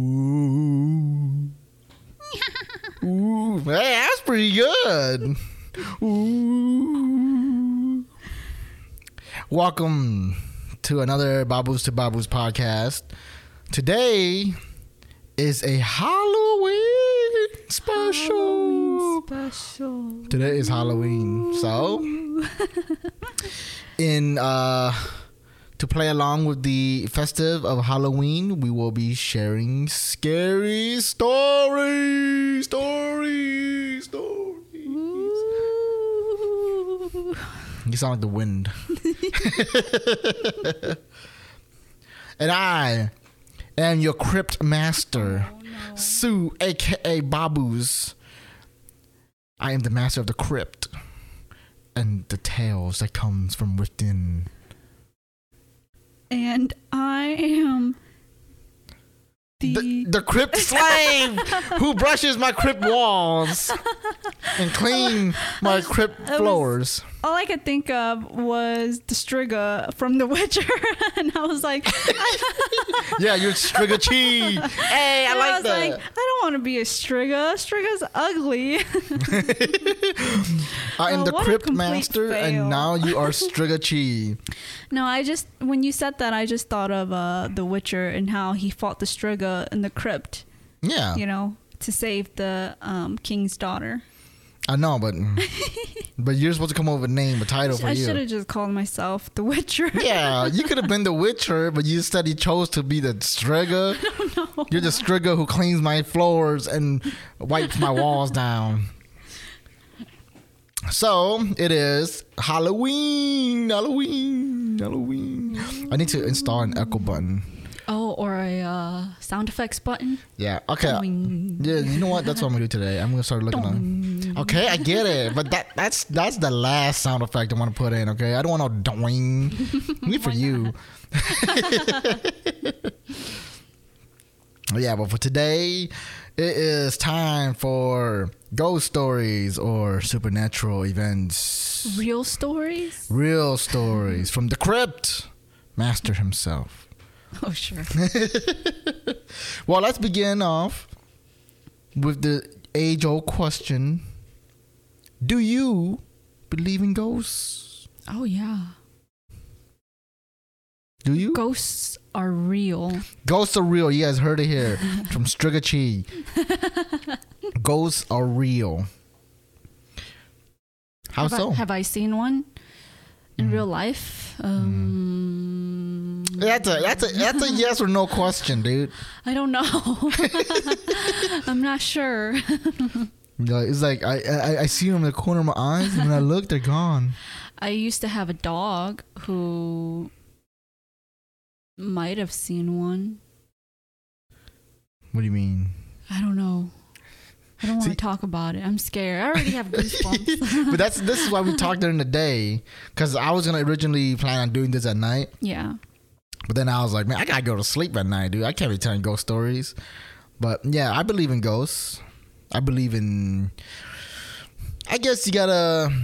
Ooh. Ooh. Hey, that's pretty good. Ooh. Welcome to another Babus to Babus podcast. Today is a Halloween special. special. Today is Halloween. So, in uh to play along with the festive of Halloween, we will be sharing scary stories, stories, stories. Ooh. You sound like the wind. and I am your crypt master, oh, Sue, aka Babus. I am the master of the crypt and the tales that comes from within. And I am the, The, the crypt slave who brushes my crypt walls and clean my crypt floors. All I could think of was the Striga from The Witcher, and I was like, Yeah, you're Striga Chi. Hey, I and like was that. like, I don't want to be a Striga. Striga's ugly. I am Oh, the crypt master, fail. and now you are Striga Chi. no, I just when you said that, I just thought of uh, The Witcher and how he fought the Striga in the crypt. Yeah, You know, to save the um, king's daughter. I know, but but you're supposed to come up with a name, a title for you. I should have just called myself The Witcher. Yeah, you could have been the Witcher, but you instead you chose to be the Striga. no. You're the Striga who cleans my floors and wipes my walls down. So it is Halloween, Halloween, Halloween. I need to install an echo button. Oh, or a uh, sound effects button. Yeah. Okay. Doing. Yeah. You know what? That's what I'm gonna do today. I'm gonna start looking on. Okay, I get it, but that that's that's the last sound effect I want to put in. Okay, I don't want no doing. Need for you. yeah, but for today, it is time for ghost stories or supernatural events, Real stories? real stories from the crypt master himself. Oh, sure. Well, let's begin off with the age old question Do you believe in ghosts? Oh, yeah. Do you? Ghosts are real. Ghosts are real. You guys heard it here from Striga Chi. Ghosts are real. How have so? I, have I seen one in Mm. real life? Um, that's a that's a that's a yes or no question, dude. I don't know. I'm not sure. It's like I, I I see them in the corner of my eyes, and when I look, they're gone. I used to have a dog who might have seen one. What do you mean? I don't know. I don't want to talk about it. I'm scared. I already have goosebumps. but that's this is why we talked during the day, because I was gonna originally plan on doing this at night. yeah. But then I was like, man, I gotta go to sleep at night, dude. I can't be telling ghost stories. But yeah, I believe in ghosts. I believe in. I guess you gotta.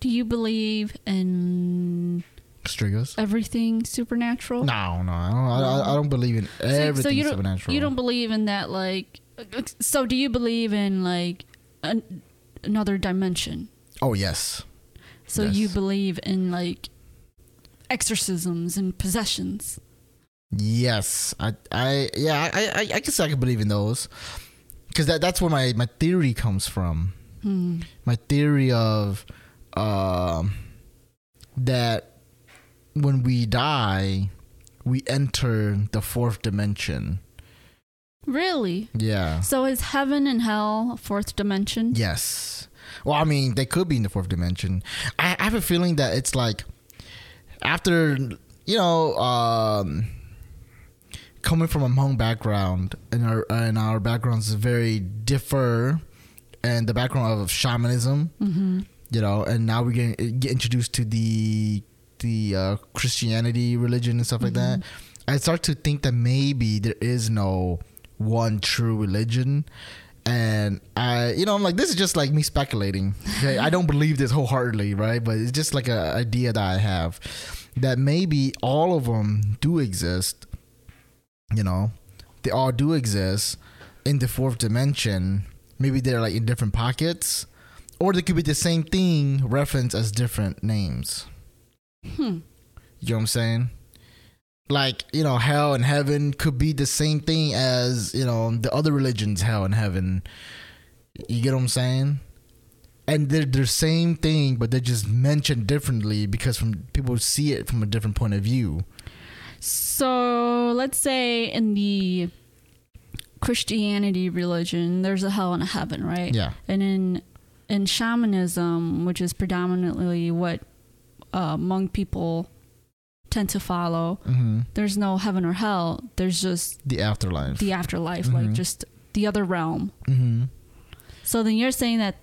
Do you believe in Strigas? everything supernatural? No, no, I don't, I, I don't believe in So- everything so you don't, supernatural. You don't believe in that, like. So do you believe in like an, another dimension? Oh yes, So Yes. you believe in like exorcisms and possessions? yes. I, I, yeah. I, I, I guess I can believe in those, because that that's where my my theory comes from. Hmm. my theory of um that when we die we enter the fourth dimension Really? yeah So is heaven and hell a fourth dimension? yes well i mean they could be in the fourth dimension i, I have a feeling that it's like after you know um coming from a hmong background and our and our backgrounds is very differ and the background of shamanism Mm-hmm. you know, and now we get get introduced to the the uh, Christianity religion and stuff like that. I start to think that maybe there is no one true religion, and I, you know, I'm like, this is just like me speculating. Okay? I don't believe this wholeheartedly, right? But it's just like an idea that I have that maybe all of them do exist, you know, they all do exist in the fourth dimension. Maybe they're like in different pockets, or they could be the same thing referenced as different names. Hmm. You know what I'm saying? Like, you know, hell and heaven could be the same thing as, you know, the other religions, hell and heaven. You get what I'm saying? And they're the same thing, but they're just mentioned differently because from people see it from a different point of view. So let's say in the Christianity religion, there's a hell and a heaven, right? Yeah. And in in shamanism, which is predominantly what uh, Hmong people tend to follow, Mm-hmm. there's no heaven or hell. There's just The afterlife. the afterlife, like Mhm. just the other realm. mm-hmm. So then you're saying that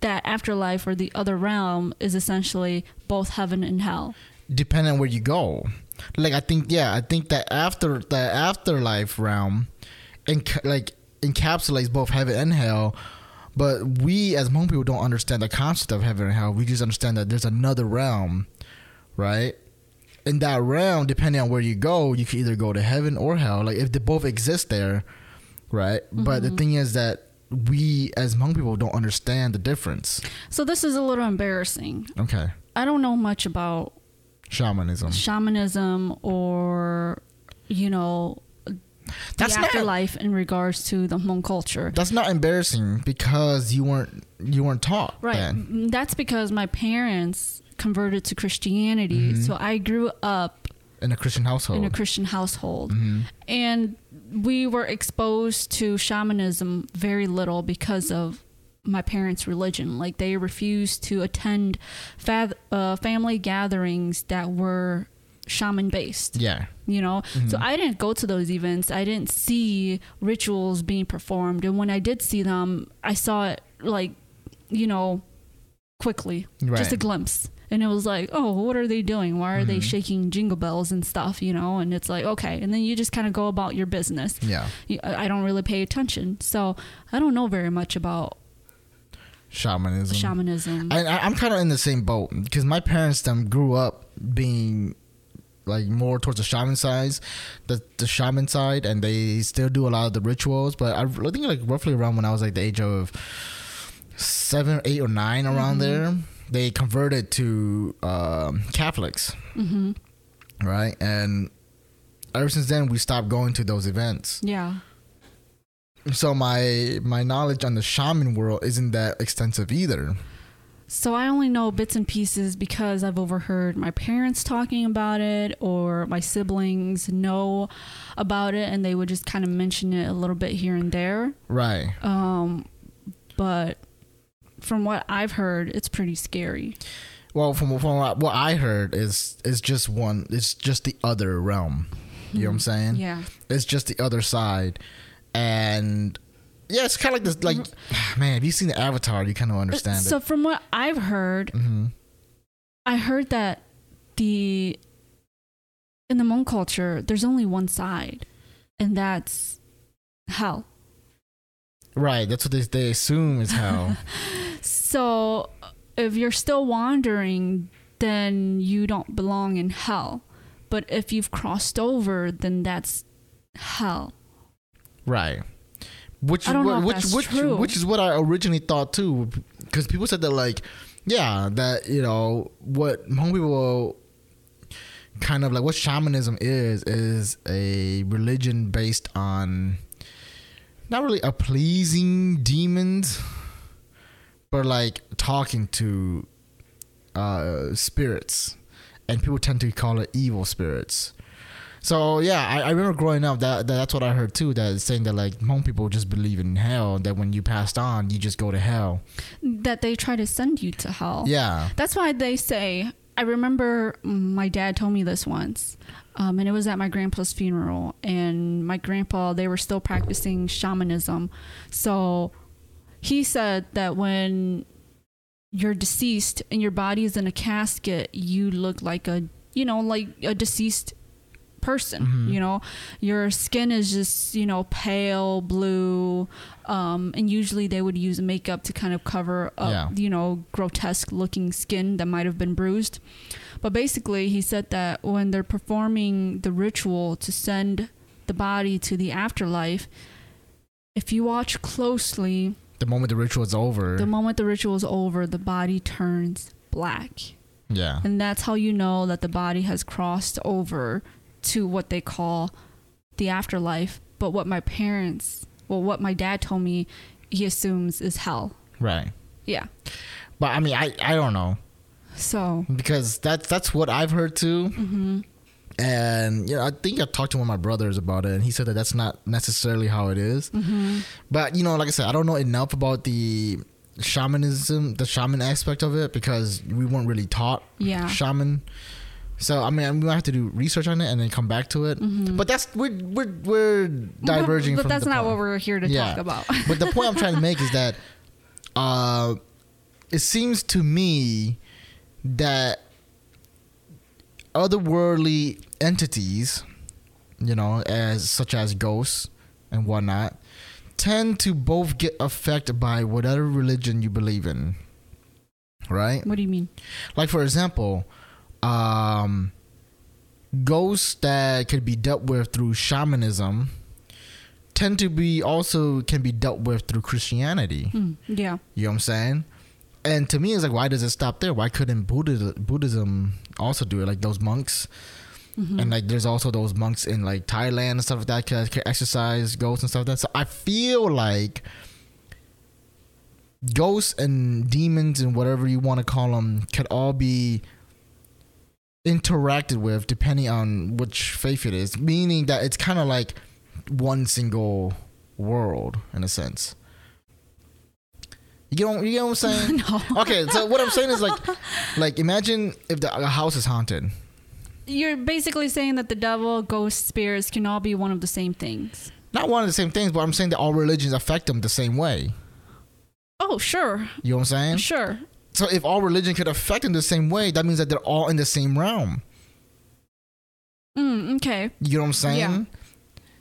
that afterlife or the other realm is essentially both heaven and hell. Depending on where you go. Like I think, yeah, I think that after the afterlife realm, enc- like encapsulates both heaven and hell. But we as Hmong people don't understand the concept of heaven and hell. We just understand that there's another realm, right? In that realm, depending on where you go, you can either go to heaven or hell. Like if they both exist there, right? But the Mhm. thing is that we as Hmong people don't understand the difference. So this is a little embarrassing. Okay, I don't know much about shamanism. shamanism or you know That's the not- afterlife in regards to the Hmong culture. That's not embarrassing because you weren't you weren't taught Right. then. Mm, That's because my parents converted to Christianity. Mhm. So I grew up in a Christian household. in a Christian household. Mhm. And we were exposed to shamanism very little because of my parents' religion. Like they refused to attend fa- uh, family gatherings that were shaman based. Yeah. You know, so Mhm. I didn't go to those events. I didn't see rituals being performed, and when I did see them, I saw it like, you know, quickly, Right. just a glimpse. And it was like, oh, what are they doing? Why are they Mhm. shaking jingle bells and stuff? You know, and it's like, okay. And then you just kind of go about your business. yeah. You- I don't really pay attention. So I don't know very much about Shamanism. shamanism. I, I'm kind of in the same boat because my parents them grew up being like more towards the shaman side, the the shaman side, and they still do a lot of the rituals. But I, I think like roughly around when I was like the age of seven, eight, or nine, around Mhm. there, they converted to um, Catholics, hmm right? And ever since then, we stopped going to those events. Yeah. So my my knowledge on the shaman world isn't that extensive either. So I only know bits and pieces because I've overheard my parents talking about it or my siblings know about it and they would just kind of mention it a little bit here and there. Right. Um, but from what I've heard, it's pretty scary. Well, from from what what I heard is is just one. It's just the other realm. You know what I'm saying? Yeah. It's just the other side, and yeah, it's kind of like this. Like, man, if you seen the Avatar, you kind of understand So it. from what I've heard, hmm I heard that the in the Hmong culture, there's only one side, and that's hell. Right. That's what they they assume is hell. So if you're still wandering, then you don't belong in hell. But if you've crossed over, then that's hell. right. Which I don't know if which which true. which is what I originally thought too, because people said that like, yeah, that you know what Hmong people kind of like what shamanism is is a religion based on not really a pleasing demons but like talking to uh spirits and people tend to call it evil spirits so yeah i, I remember growing up that, that that's what i heard too that saying that like Hmong people just believe in hell that when you passed on you just go to hell That they try to send you to hell. yeah That's why they say. I remember my dad told me this once, um, and it was at my grandpa's funeral. And my grandpa, they were still practicing shamanism. So he said that when you're deceased and your body is in a casket, you look like a, you know, like a deceased person. Mhm. You know, your skin is just, you know, pale blue. Um, and usually they would use makeup to kind of cover up, Yeah. you know, grotesque looking skin that might have been bruised. But basically, he said that when they're performing the ritual to send the body to the afterlife, if you watch closely, The moment the ritual is over. the moment the ritual is over, the body turns black. yeah. And that's how you know that the body has crossed over to what they call the afterlife. But what my parents, well, what my dad told me, he assumes is hell. Right. Yeah. But I mean, I I don't know So, because that's that's what I've heard too. hmm And you know, I think I talked to one of my brothers about it, and he said that that's not necessarily how it is. hmm But you know, like I said, I don't know enough about the shamanism, the shaman aspect of it, because we weren't really taught yeah. shaman. So I mean, we might have to do research on it and then come back to it. Mhm. But that's we're we're, we're diverging. But, from that's not point. what we're here to Yeah. talk about. but the point I'm trying to make is that uh, it seems to me that otherworldly entities, you know, as such as ghosts and whatnot, tend to both get affected by whatever religion you believe in. Right? what do you mean? Like for example, um, ghosts that could be dealt with through shamanism tend to be also can be dealt with through Christianity. Hmm. Yeah. You know what I'm saying? And to me, it's like, why does it stop there? Why couldn't Buddha, Buddhism also do it? Like those monks, Mhm. and like there's also those monks in like Thailand and stuff like that can, can exorcise ghosts and stuff like that. So I feel like ghosts and demons and whatever you want to call them could all be interacted with depending on which faith it is. Meaning that it's kind of like one single world in a sense. You get what, you get what I'm saying? no. okay, so what I'm saying is like, like imagine if the a house is haunted. You're basically saying that the devil, ghosts, spirits can all be one of the same things. Not one of the same things, but I'm saying that all religions affect them the same way. Oh, sure. You know what I'm saying? Sure. So if all religion could affect them the same way, that means that they're all in the same realm. Mm, okay. You know what I'm saying? Yeah.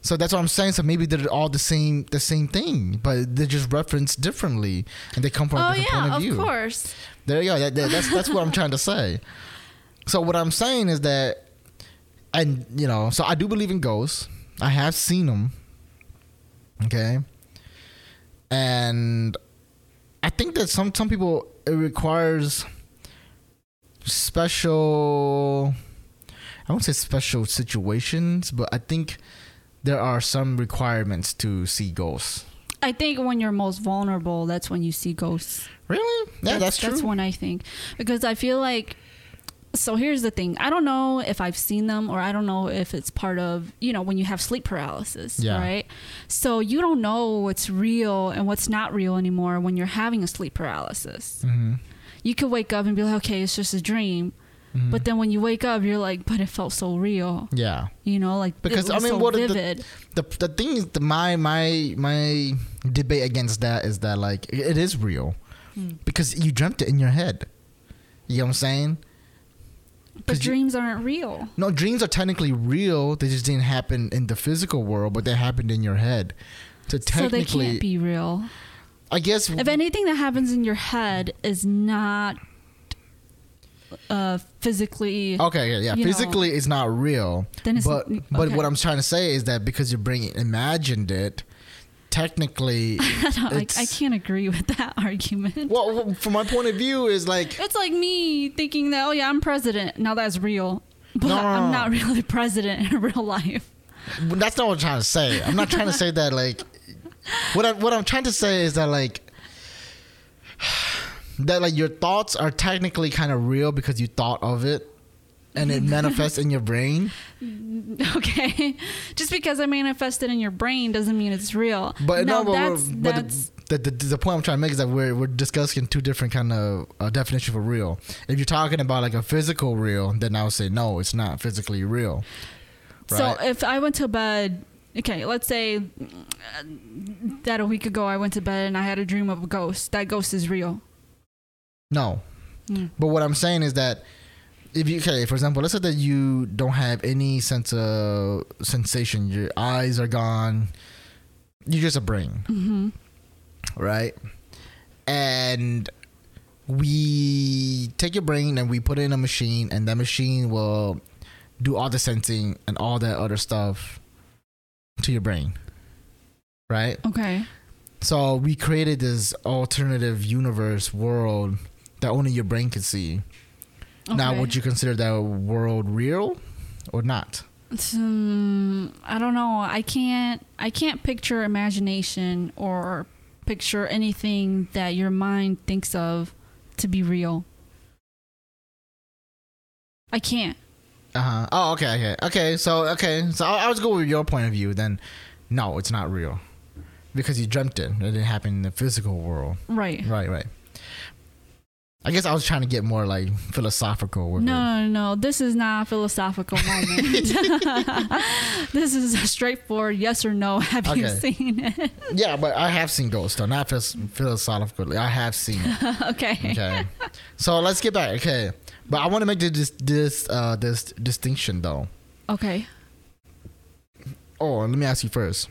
So that's what I'm saying. So maybe they're all the same, the same thing, but they're just referenced differently, and they come from a Oh, different yeah, point of view. Oh yeah, of course. There you go. That, that- that's that's what I'm trying to say. So what I'm saying is that, and you know, so I do believe in ghosts. I have seen them. Okay. And I think that some some people it requires special. I won't say special situations, but I think there are some requirements to see ghosts. I think when you're most vulnerable, that's when you see ghosts. Really? Yeah, that's, true. That's when I think because I feel like. So here's the thing. I don't know if I've seen them or I don't know if it's part of, you know, when you have sleep paralysis, Yeah. right? So you don't know what's real and what's not real anymore when you're having a sleep paralysis. hmm You could wake up and be like, okay, it's just a dream. Mm-hmm. But then when you wake up, you're like, but it felt so real. yeah. You know, like Because, I mean, so what are the- vivid. the the thing is the, my my my debate against that is that like it is real Hmm. because you dreamt it in your head. You know what I'm saying? But 'cause you- dreams aren't real. No, dreams are technically real. They just didn't happen in the physical world, but they happened in your head. So technically, So they can't be real. I guess If anything that happens in your head is not uh, physically, okay, yeah, yeah. you know, physically it's not real. then it's but but okay. what I'm trying to say is that because you're bringing imagined it, technically, I, I, can't agree with that argument. well, from my point of view, is like It's like me thinking that, oh yeah, I'm president. Now that's real. But No, no, I'm not really president in real life. That's not what I'm trying to say. I'm not trying to say that like what I what I'm trying to say is that like that like your thoughts are technically kind of real because you thought of it and it manifests in your brain. Okay. Just because I manifested in your brain doesn't mean it's real. But no, no, but, that's, but that's the, the, the, the point I'm trying to make is that we're we're discussing two different kind of uh, definitions for real. If you're talking about like a physical real, then I would say no, it's not physically real. So if I went to bed, okay, let's say uh, that a week ago I went to bed and I had a dream of a ghost. That ghost is real. No, Mm. But what I'm saying is that if you okay, for example, let's say that you don't have any sense of sensation, your eyes are gone, you're just a brain, hmm right? And we take your brain and we put it in a machine, and that machine will do all the sensing and all that other stuff to your brain. Right? Okay. So we created this alternative universe world that only your brain can see. Now, would you consider that world real or not? Hmm, I don't know. I can't. I can't picture imagination or picture anything that your mind thinks of to be real. I can't. Uh huh. Oh, okay, okay, okay. So, okay, so I'll, I'll just go with your point of view. Then, no, it's not real because you dreamt it. It didn't happen in the physical world. Right. Right, right. I guess I was trying to get more like philosophical with No, no, no. This is not a philosophical moment. this is a straightforward yes or no. Have you seen it? Yeah, but I have seen ghosts though, not philosophically. I have seen it. okay. Okay, so let's get back. Okay, but I want to make this this uh this distinction though. Okay. Oh, let me ask you first.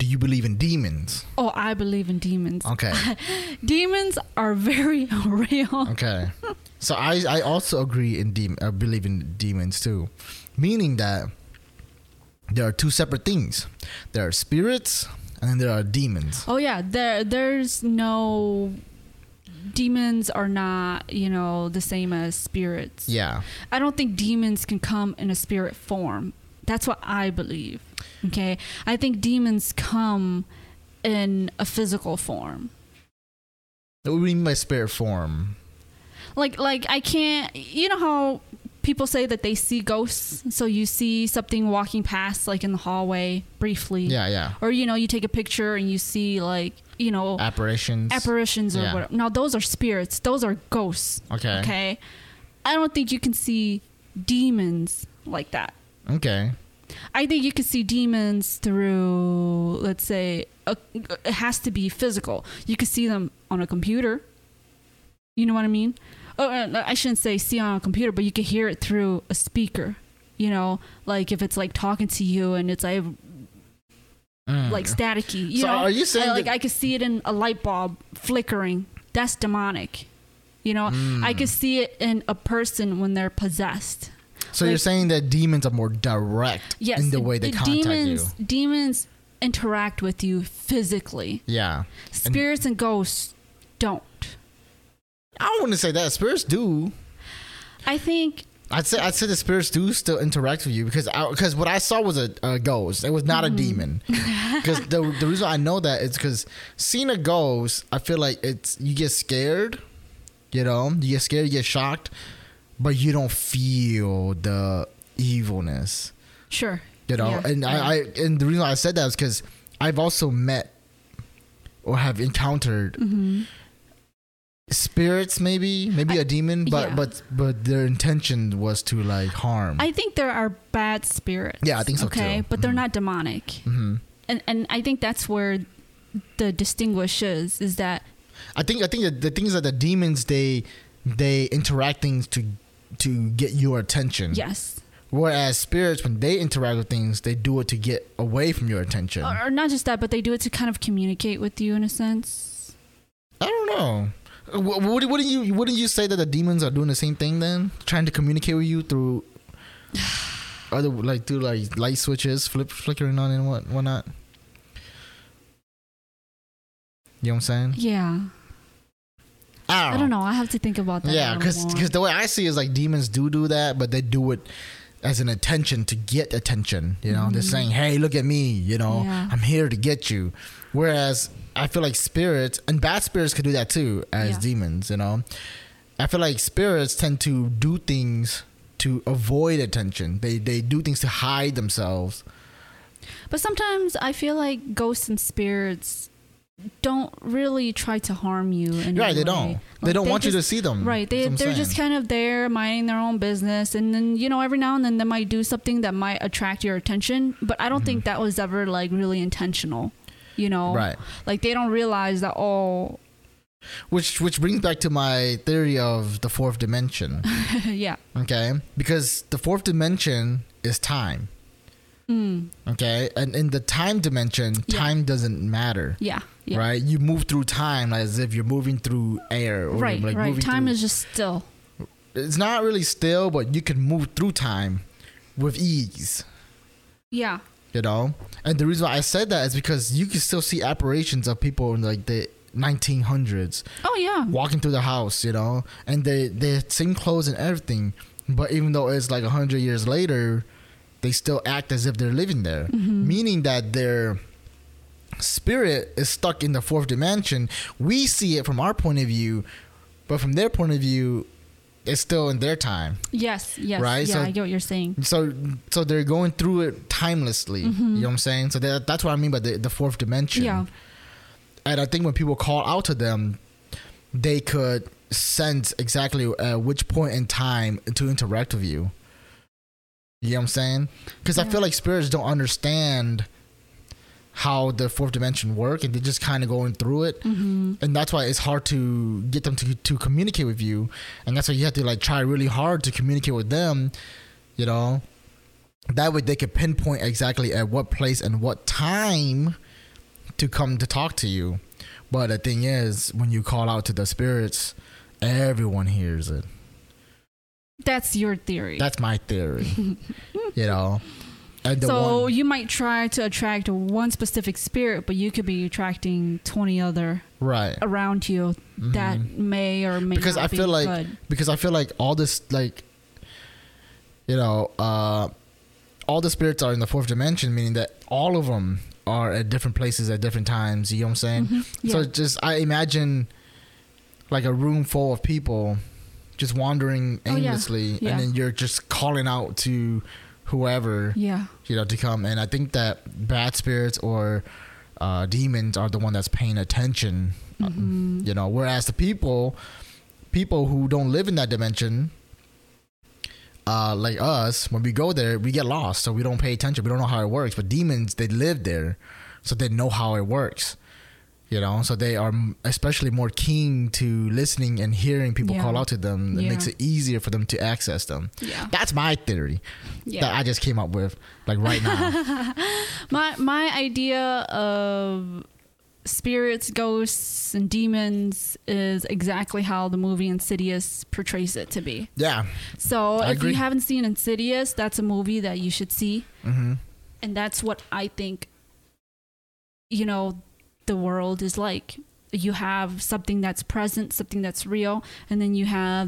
Do you believe in demons? Oh, I believe in demons. Okay, Demons are very real. okay. So I I also agree in dem I believe in demons too, meaning that there are two separate things. There are spirits and then there are demons. Oh yeah, there there's no demons are not, you know, the same as spirits. Yeah. I don't think demons can come in a spirit form. That's what I believe. Okay? I think demons come in a physical form. What do you mean by spirit form? Like like I can't you know how people say that they see ghosts so you see something walking past like in the hallway briefly Yeah, yeah. or you know you take a picture and you see like you know Apparitions. apparitions or Yeah. whatever. Now those are spirits. Those are ghosts. Okay. Okay. I don't think you can see demons like that. Okay. I think you can see demons through, let's say, a, it has to be physical. You can see them on a computer. You know what I mean? Oh, uh, I shouldn't say see on a computer, but you can hear it through a speaker. You know, like if it's like talking to you and it's like Mm. like staticky. You So know, are you saying I, like that- I could see it in a light bulb flickering. That's demonic. You know, I Mm. could see it in a person when they're possessed. So you're saying that demons are more direct Yes, in the way they contact demons, you. Demons interact with you physically. Yeah. Spirits and ghosts don't. I wouldn't want to say that. Spirits do. I think I'd say I'd say the spirits do still interact with you because because what I saw was a, a ghost. It was not Mm-hmm. a demon. Because the the reason I know that is because seeing a ghost, I feel like it's you get scared. You know, you get scared, you get shocked, but you don't feel the evilness. sure. You know, Yeah, and. I, I and the reason I said that is because I've also met or have encountered Mhm. spirits, maybe maybe a demon, but yeah. but but their intention was to like harm. I think there are bad spirits. Yeah, I think so, Okay, too. but they're Mhm. not demonic, hmm and and I think that's where the distinguish is is that I think I think that the things that the demons they they interact things to to get your attention. yes, Whereas spirits, when they interact with things, they do it to get away from your attention. or, or not just that, but they do it to kind of communicate with you in a sense. I don't know. What, wouldn't you wouldn't you say that the demons are doing the same thing then, trying to communicate with you through other like through like light switches, flip flickering on and what whatnot? You know what I'm saying? Yeah, I don't know. I have to think about that. Yeah, because the way I see it is like demons do do that, but they do it as an attention to get attention. You know, they're Mhm. saying, "Hey, look at me," you know, Yeah. "I'm here to get you." Whereas I feel like spirits and bad spirits could do that too as Yeah. demons. You know, I feel like spirits tend to do things to avoid attention. They they do things to hide themselves. But sometimes I feel like ghosts and spirits don't really try to harm you. Right? They way. don't. they don't want you to see them. Right. They That's what I'm they're just kind of there minding their own business, and then you know every now and then they might do something that might attract your attention. But I don't think that was ever like really intentional. You know, Mm-hmm. right. Like they don't realize that oh Which which brings back to my theory of the fourth dimension. yeah. Okay, because the fourth dimension is time. Mm, Okay, and in the time dimension, Yeah. time doesn't matter. yeah. Yeah. Right, you move through time as if you're moving through air. Or Right. like right. Time through- is just still. It's not really still, but you can move through time with ease. Yeah. You know, and the reason why I said that is because you can still see apparitions of people in like the 1900s Oh yeah. walking through the house, you know, and they they same clothes and everything, but even though it's like a hundred years later, they still act as if they're living there, mm-hmm. meaning that their spirit is stuck in the fourth dimension. We see it from our point of view, but from their point of view, it's still in their time. Yes. Yes. Right, Yeah, so- I get what you're saying. So so they're going through it timelessly. Mm-hmm. You know what I'm saying? So that, that's what I mean by the, the fourth dimension. Yeah. And I think when people call out to them, they could sense exactly at which point in time to interact with you. You know what I'm saying? Because I feel like spirits don't understand how the fourth dimension work, and they're just kind of going through it, hmm and that's why it's hard to get them to to communicate with you, and that's why you have to like try really hard to communicate with them. You know, that way they could pinpoint exactly at what place and what time to come to talk to you. But the thing is, when you call out to the spirits, everyone hears it. That's your theory. That's my theory. you know, so one, you might try to attract one specific spirit, but you could be attracting twenty other right? around you that Mhm. may or may Because not I be feel like- good. because I feel like all this like you know uh all the spirits are in the fourth dimension meaning that all of them are at different places at different times you know what I'm saying Mhm. Yeah. so just I imagine like a room full of people just wandering Oh, yeah. aimlessly Yeah. and then you're just calling out to whoever yeah. you know to come. And I think that bad spirits or uh, demons are the one that's paying attention Mhm. you know. Whereas the people people who don't live in that dimension uh like us when we go there we get lost. So we don't pay attention. We don't know how it works. But demons they live there. So they know how it works you know so they are especially more keen to listening and hearing people Yeah. call out to them it Yeah. makes it easier for them to access them Yeah. that's my theory Yeah. that i just came up with like right now my my idea of spirits, ghosts, and demons is exactly how the movie Insidious portrays it to be. yeah So I if agree. you haven't seen Insidious, that's a movie that you should see. hmm and that's what I think you know the world is like. You have something that's present, something that's real, and then you have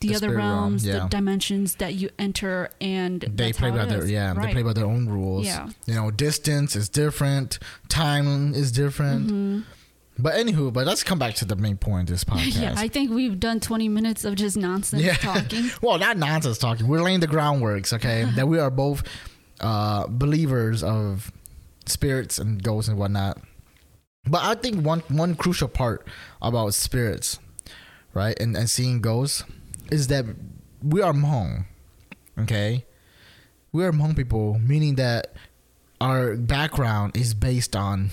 the, The other spirit realm, realms, yeah. the dimensions that you enter, and they play by their yeah they play by their own rules Yeah. you know distance is different time is different Mhm. but anywho but let's come back to the main point of this podcast Yeah, I think we've done 20 minutes of just nonsense Yeah. talking. well not nonsense talking we're laying the groundworks okay that we are both uh believers of spirits and ghosts and whatnot but i think one one crucial part about spirits right and, and seeing ghosts is that we are Hmong, okay we are Hmong people meaning that our background is based on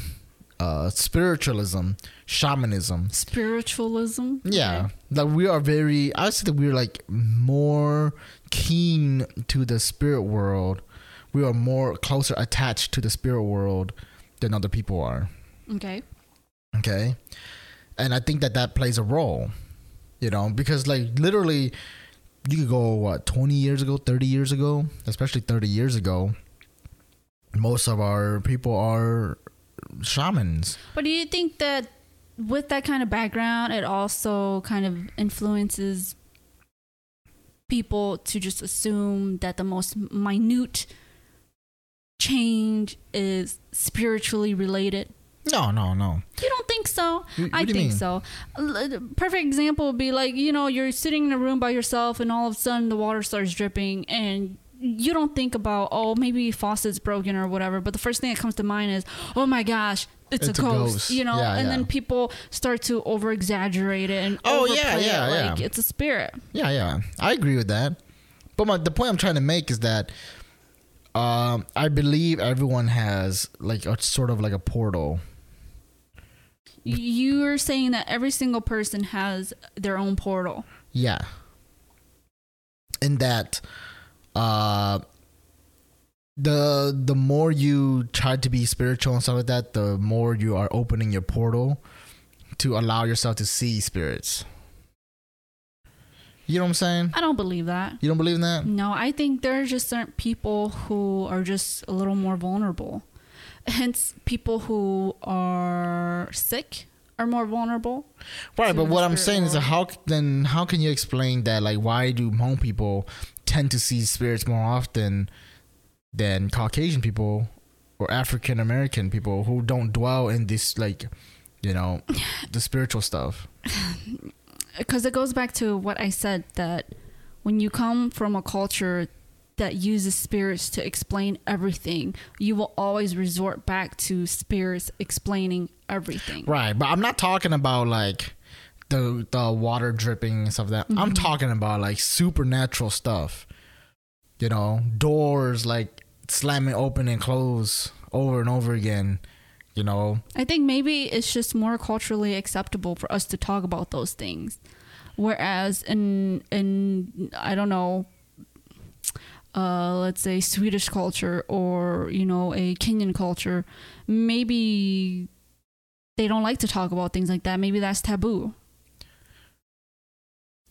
uh spiritualism shamanism Spiritualism. yeah, Okay. that we are very. I would say that we're like more keen to the spirit world. We are more closer attached to the spirit world than other people are. Okay. Okay, and I think that that plays a role. You know, because like literally, you could go what twenty years ago, thirty years ago, especially thirty years ago. Most of our people are shamans. But do you think that with that kind of background, it also kind of influences people to just assume that the most minute change is spiritually related? No, no, no. You don't think so? What I think mean? so. Perfect example would be like, you know, you're sitting in a room by yourself and all of a sudden the water starts dripping and you don't think about, oh, maybe faucet's broken or whatever. But the first thing that comes to mind is, oh my gosh, it's, It's a, ghost, ghost. you know? Yeah, and yeah. then people start to over exaggerate it and Oh, yeah, yeah, it like yeah. it's a spirit. Yeah, yeah, I agree with that. But my, the point I'm trying to make is that um, I believe everyone has like a sort of like a portal. You're saying that every single person has their own portal. Yeah. And that, uh, the the more you try to be spiritual and stuff like that, the more you are opening your portal to allow yourself to see spirits. You know what I'm saying? I don't believe that. You don't believe in that? No, I think there are just certain people who are just a little more vulnerable. Hence, people who are sick are more vulnerable. Right, but what I'm saying is how then how can you explain that? Like, why do Hmong people tend to see spirits more often than Caucasian people or African American people who don't dwell in this like, you know, the spiritual stuff? because it goes back to what I said that when you come from a culture that uses spirits to explain everything, you will always resort back to spirits explaining everything. Right, but I'm not talking about like the the water dripping and stuff that. I'm mm-hmm. talking about like supernatural stuff. You know, doors like slamming open and close over and over again. You know, I think maybe it's just more culturally acceptable for us to talk about those things, whereas in in I don't know, uh, let's say Swedish culture or you know a Kenyan culture, maybe they don't like to talk about things like that. Maybe that's taboo.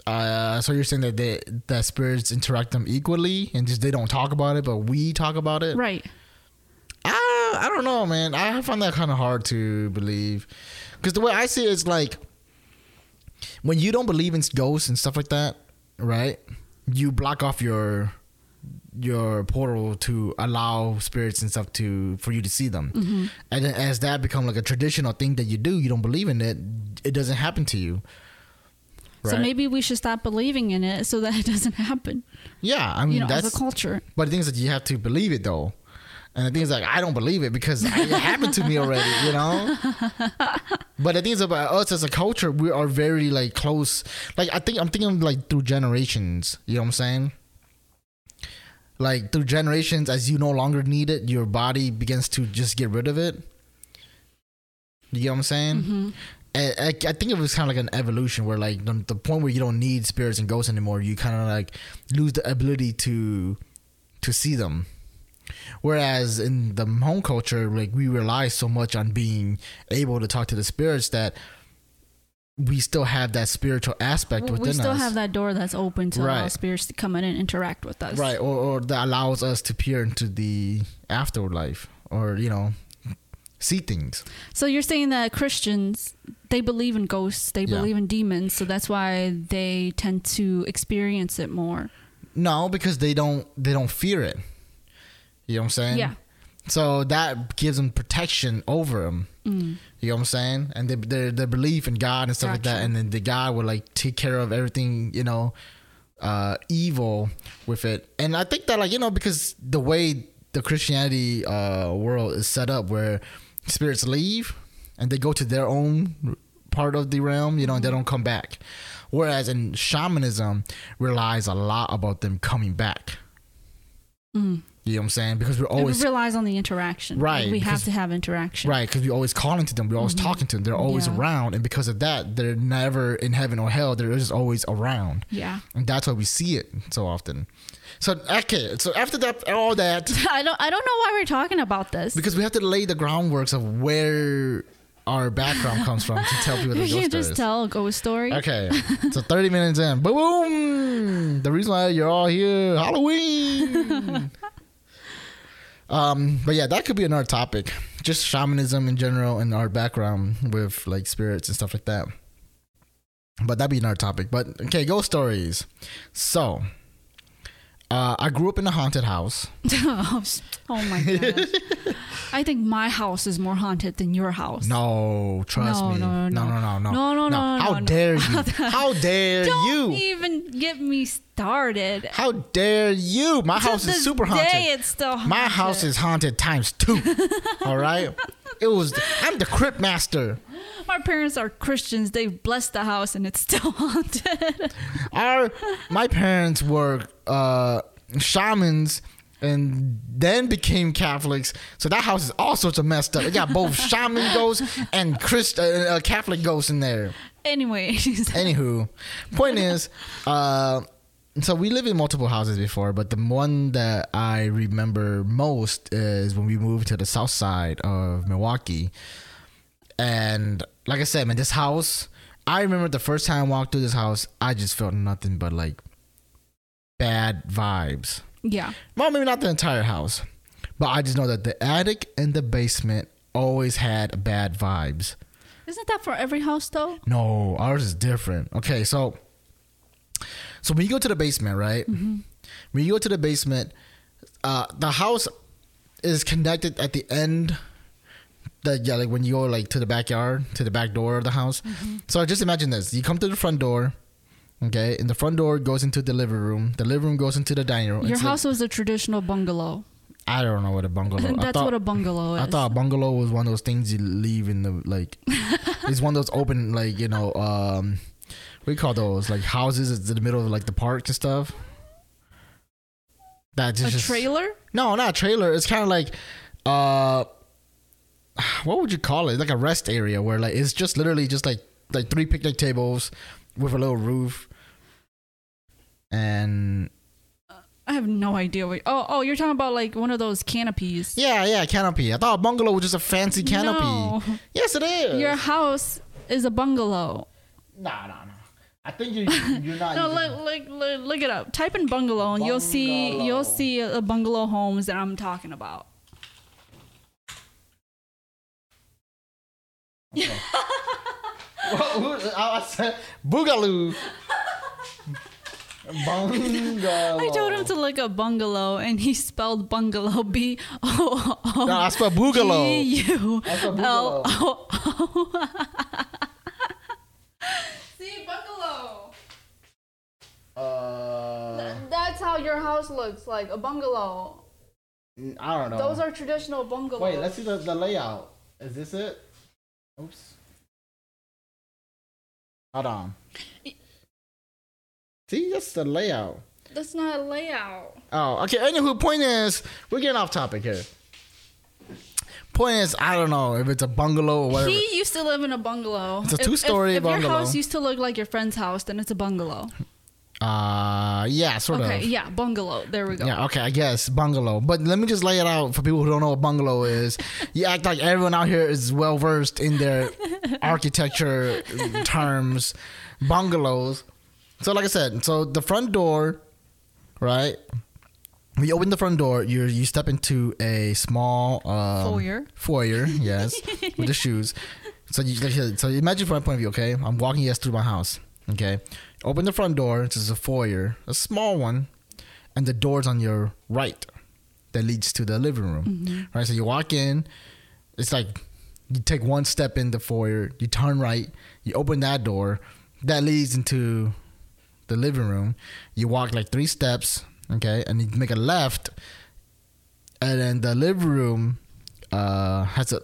uh, so you're saying that they, that spirits interact them equally and just they don't talk about it, but we talk about it. Right. I, I don't know, man. I find that kind of hard to believe. Because the way I see it is like when you don't believe in ghosts and stuff like that, right? You block off your your portal to allow spirits and stuff to for you to see them. Mm-hmm. And then as that become like a traditional thing that you do, you don't believe in it, it doesn't happen to you. So maybe we should stop believing in it so that it doesn't happen. yeah, I mean You know, that's a culture. But the thing is that you have to believe it though. And the thing is like I don't believe it because it happened to me already, you know? But the thing is about us as a culture, we are very like close. Like I think I'm thinking like through generations, you know what I'm saying? Like through generations as you no longer need it, your body begins to just get rid of it. You get what I'm saying? hmm I, I, I think it was kind of like an evolution where like the, the point where you don't need spirits and ghosts anymore you kind of like lose the ability to to see them whereas in the Hmong culture like we rely so much on being able to talk to the spirits that we still have that spiritual aspect within us. We still us have that door that's open to allow spirits to come in and interact with us. right or, or that allows us to peer into the afterlife or you know see things So you're saying that Christians they believe in ghosts, they Yeah. believe in demons, so that's why they tend to experience it more. no because they don't they don't fear it you know what i'm saying yeah. So that gives them protection over them. Mm. You know what I'm saying? And they, their their belief in God and stuff like that, and then the God would like take care of everything, you know, uh, evil with it. And I think that like you know because the way the Christianity uh, world is set up, where spirits leave and they go to their own part of the realm, you know, and they don't come back. Whereas in shamanism relies a lot about them coming back. Mm. You know what I'm saying? Because we're always it relies on the interaction. Right, We have to have interaction. Right, because we're always calling to them, we're always Mhm. talking to them, they're always Yeah. around, and because of that, they're never in heaven or hell. They're just always around, Yeah. and that's why we see it so often. So okay, so after that, all that, I don't I don't know why we're talking about this. because we have to lay the groundworks of where our background comes from to tell people the ghost you can't just stories. tell a ghost story. Okay, so 30 minutes in, boom! The reason why you're all here, Halloween. Um, but yeah, that could be another topic. Just shamanism in general and our background with like spirits and stuff like that. But that'd be another topic. But okay, ghost stories. So, uh, I grew up in a haunted house. oh my god. I think my house is more haunted than your house. No, trust No, me. no, no, no. no, no, no. No, no, no, no, How no. dare you? How dare Don't you? even get me started. How dare you? My To house is super day, haunted. it's still haunted. My house is haunted times two. all right. It was. I'm the crypt master. My parents are Christians. They've blessed the house, and it's still haunted. Our my parents were uh, shamans and then became Catholics. So that house is all sorts of messed up. It got both shaman ghosts and Christ uh, uh, Catholic ghosts in there. anyway, Anywho, point is, uh, so we lived in multiple houses before, but the one that I remember most is when we moved to the south side of Milwaukee. And like I said, man, this house, I remember the first time I walked through this house, I just felt nothing but like bad vibes. Yeah. Well, maybe not the entire house, but I just know that the attic and the basement always had bad vibes. Isn't that for every house though? No, ours is different. Okay, so so when you go to the basement, right? When you go to the basement, uh, the house is connected at the end. That yeah, like when you go like to the backyard, to the back door of the house. So just imagine this: you come to the front door, okay, and the front door goes into the living room. The living room goes into the dining room. Your It's like- house was a traditional bungalow. I don't know what a bungalow. I That's thought, what a bungalow is. I thought a bungalow was one of those things you leave in the like. it's one of those open like you know um, what do you call those like houses in the middle of like the park and stuff. That a just trailer? no, not a trailer. It's kind of like uh, what would you call it? Like a rest area where like it's just literally just like like three picnic tables with a little roof. And I have no idea what. Oh, oh, you're talking about like one of those canopies. yeah, yeah, canopy. I thought a bungalow was just a fancy canopy. No. Yes, it is. Your house is a bungalow. Nah, nah, nah. I think you you're not. No, using- look, look, look, look it up. Type in bungalow, and you'll see Bungalow. you'll see a bungalow homes that I'm talking about. Well, who- I I said Boogaloo. Bungalow. I told him to look up bungalow, and he spelled bungalow B O O No, I spelled Boogaloo. G U I spelled L Boogaloo. O O. See bungalow. Uh, That's how your house looks like a bungalow. I don't know. Those are traditional bungalows. Wait, let's see the, the layout. Is this it? Oops. Hold on. See, that's the layout. That's not a layout. Oh, okay. Anywho, point is, we're getting off topic here. Point is, I don't know if it's a bungalow or whatever. He used to live in a bungalow. It's a If- if- two-story if, your house used to look like your friend's house, then it's a bungalow. Uh, yeah, sort of okay, of. yeah, bungalow. There we go. Yeah, okay, I guess bungalow. But let me just lay it out for people who don't know what bungalow is. you act like everyone out here is well versed in their architecture terms. Bungalows. So, like I said, so the front door, right? When you open the front door, you you step into a small um, Foyer. Foyer, yes, with the shoes. So you like I said, so imagine from my point of view, okay? I'm walking yes through my house, okay? Open the front door. This is a foyer, a small one, and the door's on your right that leads to the living room. Right? So you walk in, it's like you take one step in the foyer, you turn right, you open that door, that leads into the living room. You walk like three steps, okay, and you make a left, and then the living room uh, has a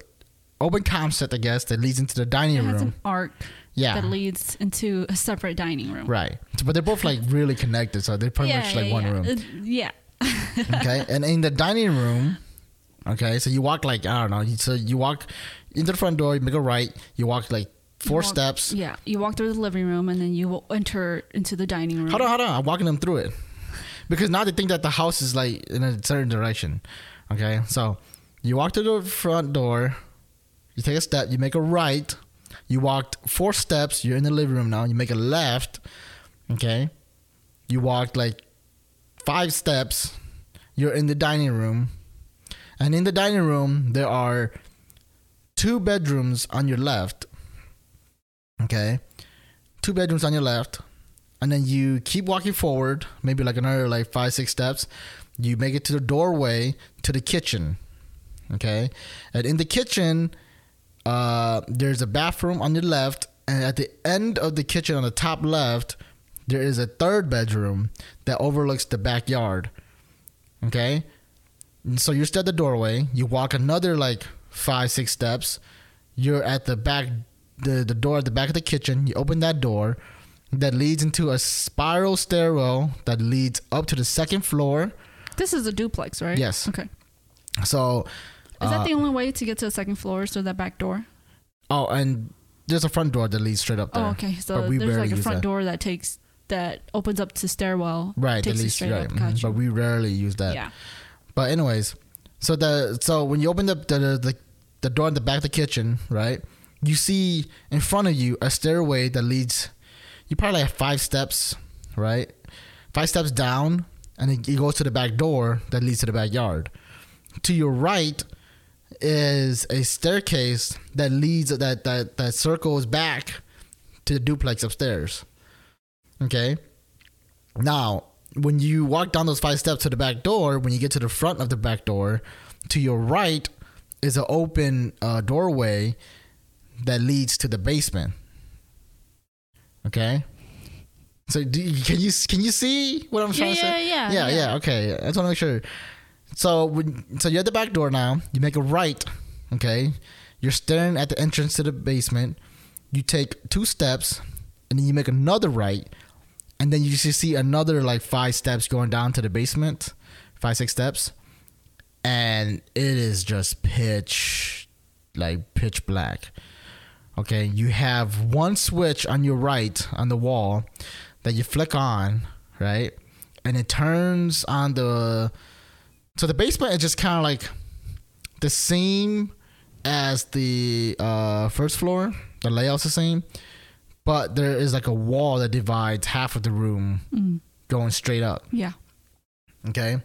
open concept, I guess, that leads into the dining It has room. an arc Yeah, that leads into a separate dining room. right. But they're both like really connected, so they're pretty yeah, much like yeah, one yeah. room. Uh, yeah. okay and in the dining room okay so you walk like i don't know you- so you walk into the front door you make a right you walk like four walk- steps Yeah, you walk through the living room and then you will enter into the dining room. hold on hold on i'm walking them through it because now they think that the house is like in a certain direction okay so you walk to the front door you take a step you make a right you walked four steps. You're in the living room now. You make a left okay? You walked like five steps. You're in the dining room. And in the dining room there are two bedrooms on your left okay? Two bedrooms on your left. And then you keep walking forward maybe like another like five six steps. You make it to the doorway to the kitchen okay? And in the kitchen uh, there's a bathroom on your left and at the end of the kitchen on the top left there is a third bedroom that overlooks the backyard okay and so you're still at the doorway you walk another like five six steps you're at the back the, the door at the back of the kitchen you open that door that leads into a spiral stairwell that leads up to the second floor This is a duplex, right? Yes. Okay. so Is uh, that the only way to get to the second floor? So that back door? oh and there's a front door that leads straight up there Oh, okay. So we there's like a front that. door that takes that opens up to stairwell. right Takes least straight right up. but we rarely use that yeah. But anyways, so the so when you open the the the, the door in the back of the kitchen, right? you see in front of you a stairway that leads. You probably have five steps, right? Five steps down, and it, you go to the back door that leads to the backyard. To your right is a staircase that leads that that that circles back to the duplex upstairs. Okay. Now, when you walk down those five steps to the back door, when you get to the front of the back door, to your right is an open uh, doorway that leads to the basement. Okay. So do you, can you can you see what I'm Yeah, trying to yeah, say? yeah, yeah, yeah. yeah. Okay, I just want to make sure. So when so you're at the back door now. You make a right. Okay, you're staring at the entrance to the basement. You take two steps, and then you make another right, and then you just see another like five steps going down to the basement, five six steps, and it is just pitch, like pitch black. Okay, you have one switch on your right on the wall that you flick on, right? And it turns on the so the basement is just kind of like the same as the uh, first floor. The layout's the same, but there is like a wall that divides half of the room Mm. going straight up. Yeah. Okay.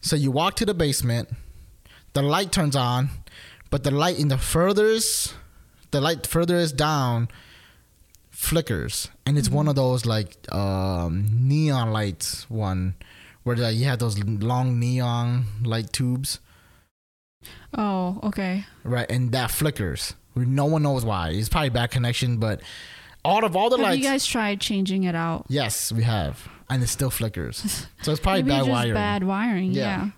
So you walk to the basement, the light turns on, but the light in the furthest the light furthest down flickers. And it's one of those like um, neon lights one where like, you have those long neon light tubes. Oh, okay. Right, and that flickers. No one knows why. It's probably bad connection, but all of all the lights. Have lights you guys tried changing it out? Yes, we have. And it still flickers. So it's probably Maybe bad just wiring. bad wiring. Yeah.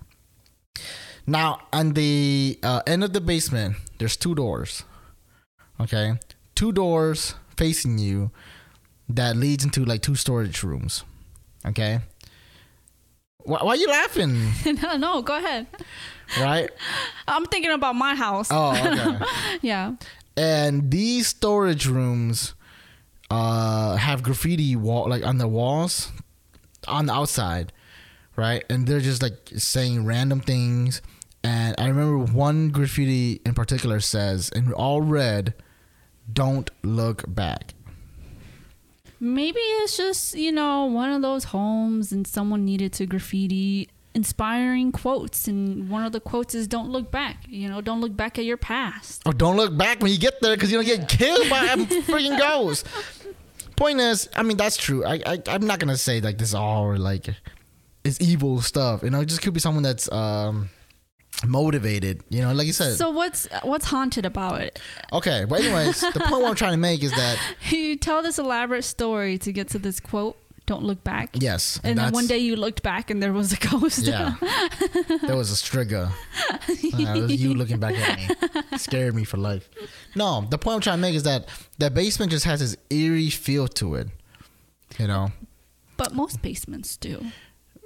Yeah. Now, on the uh, end of the basement, there's two doors. Okay, two doors facing you that leads into like two storage rooms. Okay. Why, why are you laughing? no, no, go ahead. right? I'm thinking about my house. Oh, okay. Yeah. and these storage rooms uh, have graffiti wall like on the walls on the outside, right? And they're just like saying random things. And I remember one graffiti in particular says, in all red, "Don't look back." Maybe it's just, you know, one of those homes and someone needed to graffiti inspiring quotes. And one of the quotes is, don't look back. You know, don't look back at your past. Or don't look back when you get there because you don't get killed by a freaking ghost. Point is, I mean that's true. I, I I'm not gonna say like this all like it's evil stuff. You know, it just could be someone that's um motivated. You know, like you said. So what's what's haunted about it? okay, but anyways, the point I'm trying to make is that You tell this elaborate story to get to this quote, don't look back. yes, And then one day you looked back and there was a ghost. yeah, there was a strigger. Uh, you looking back at me, scared me for life. No, the point I'm trying to make is that that basement just has this eerie feel to it. You know. But most basements do.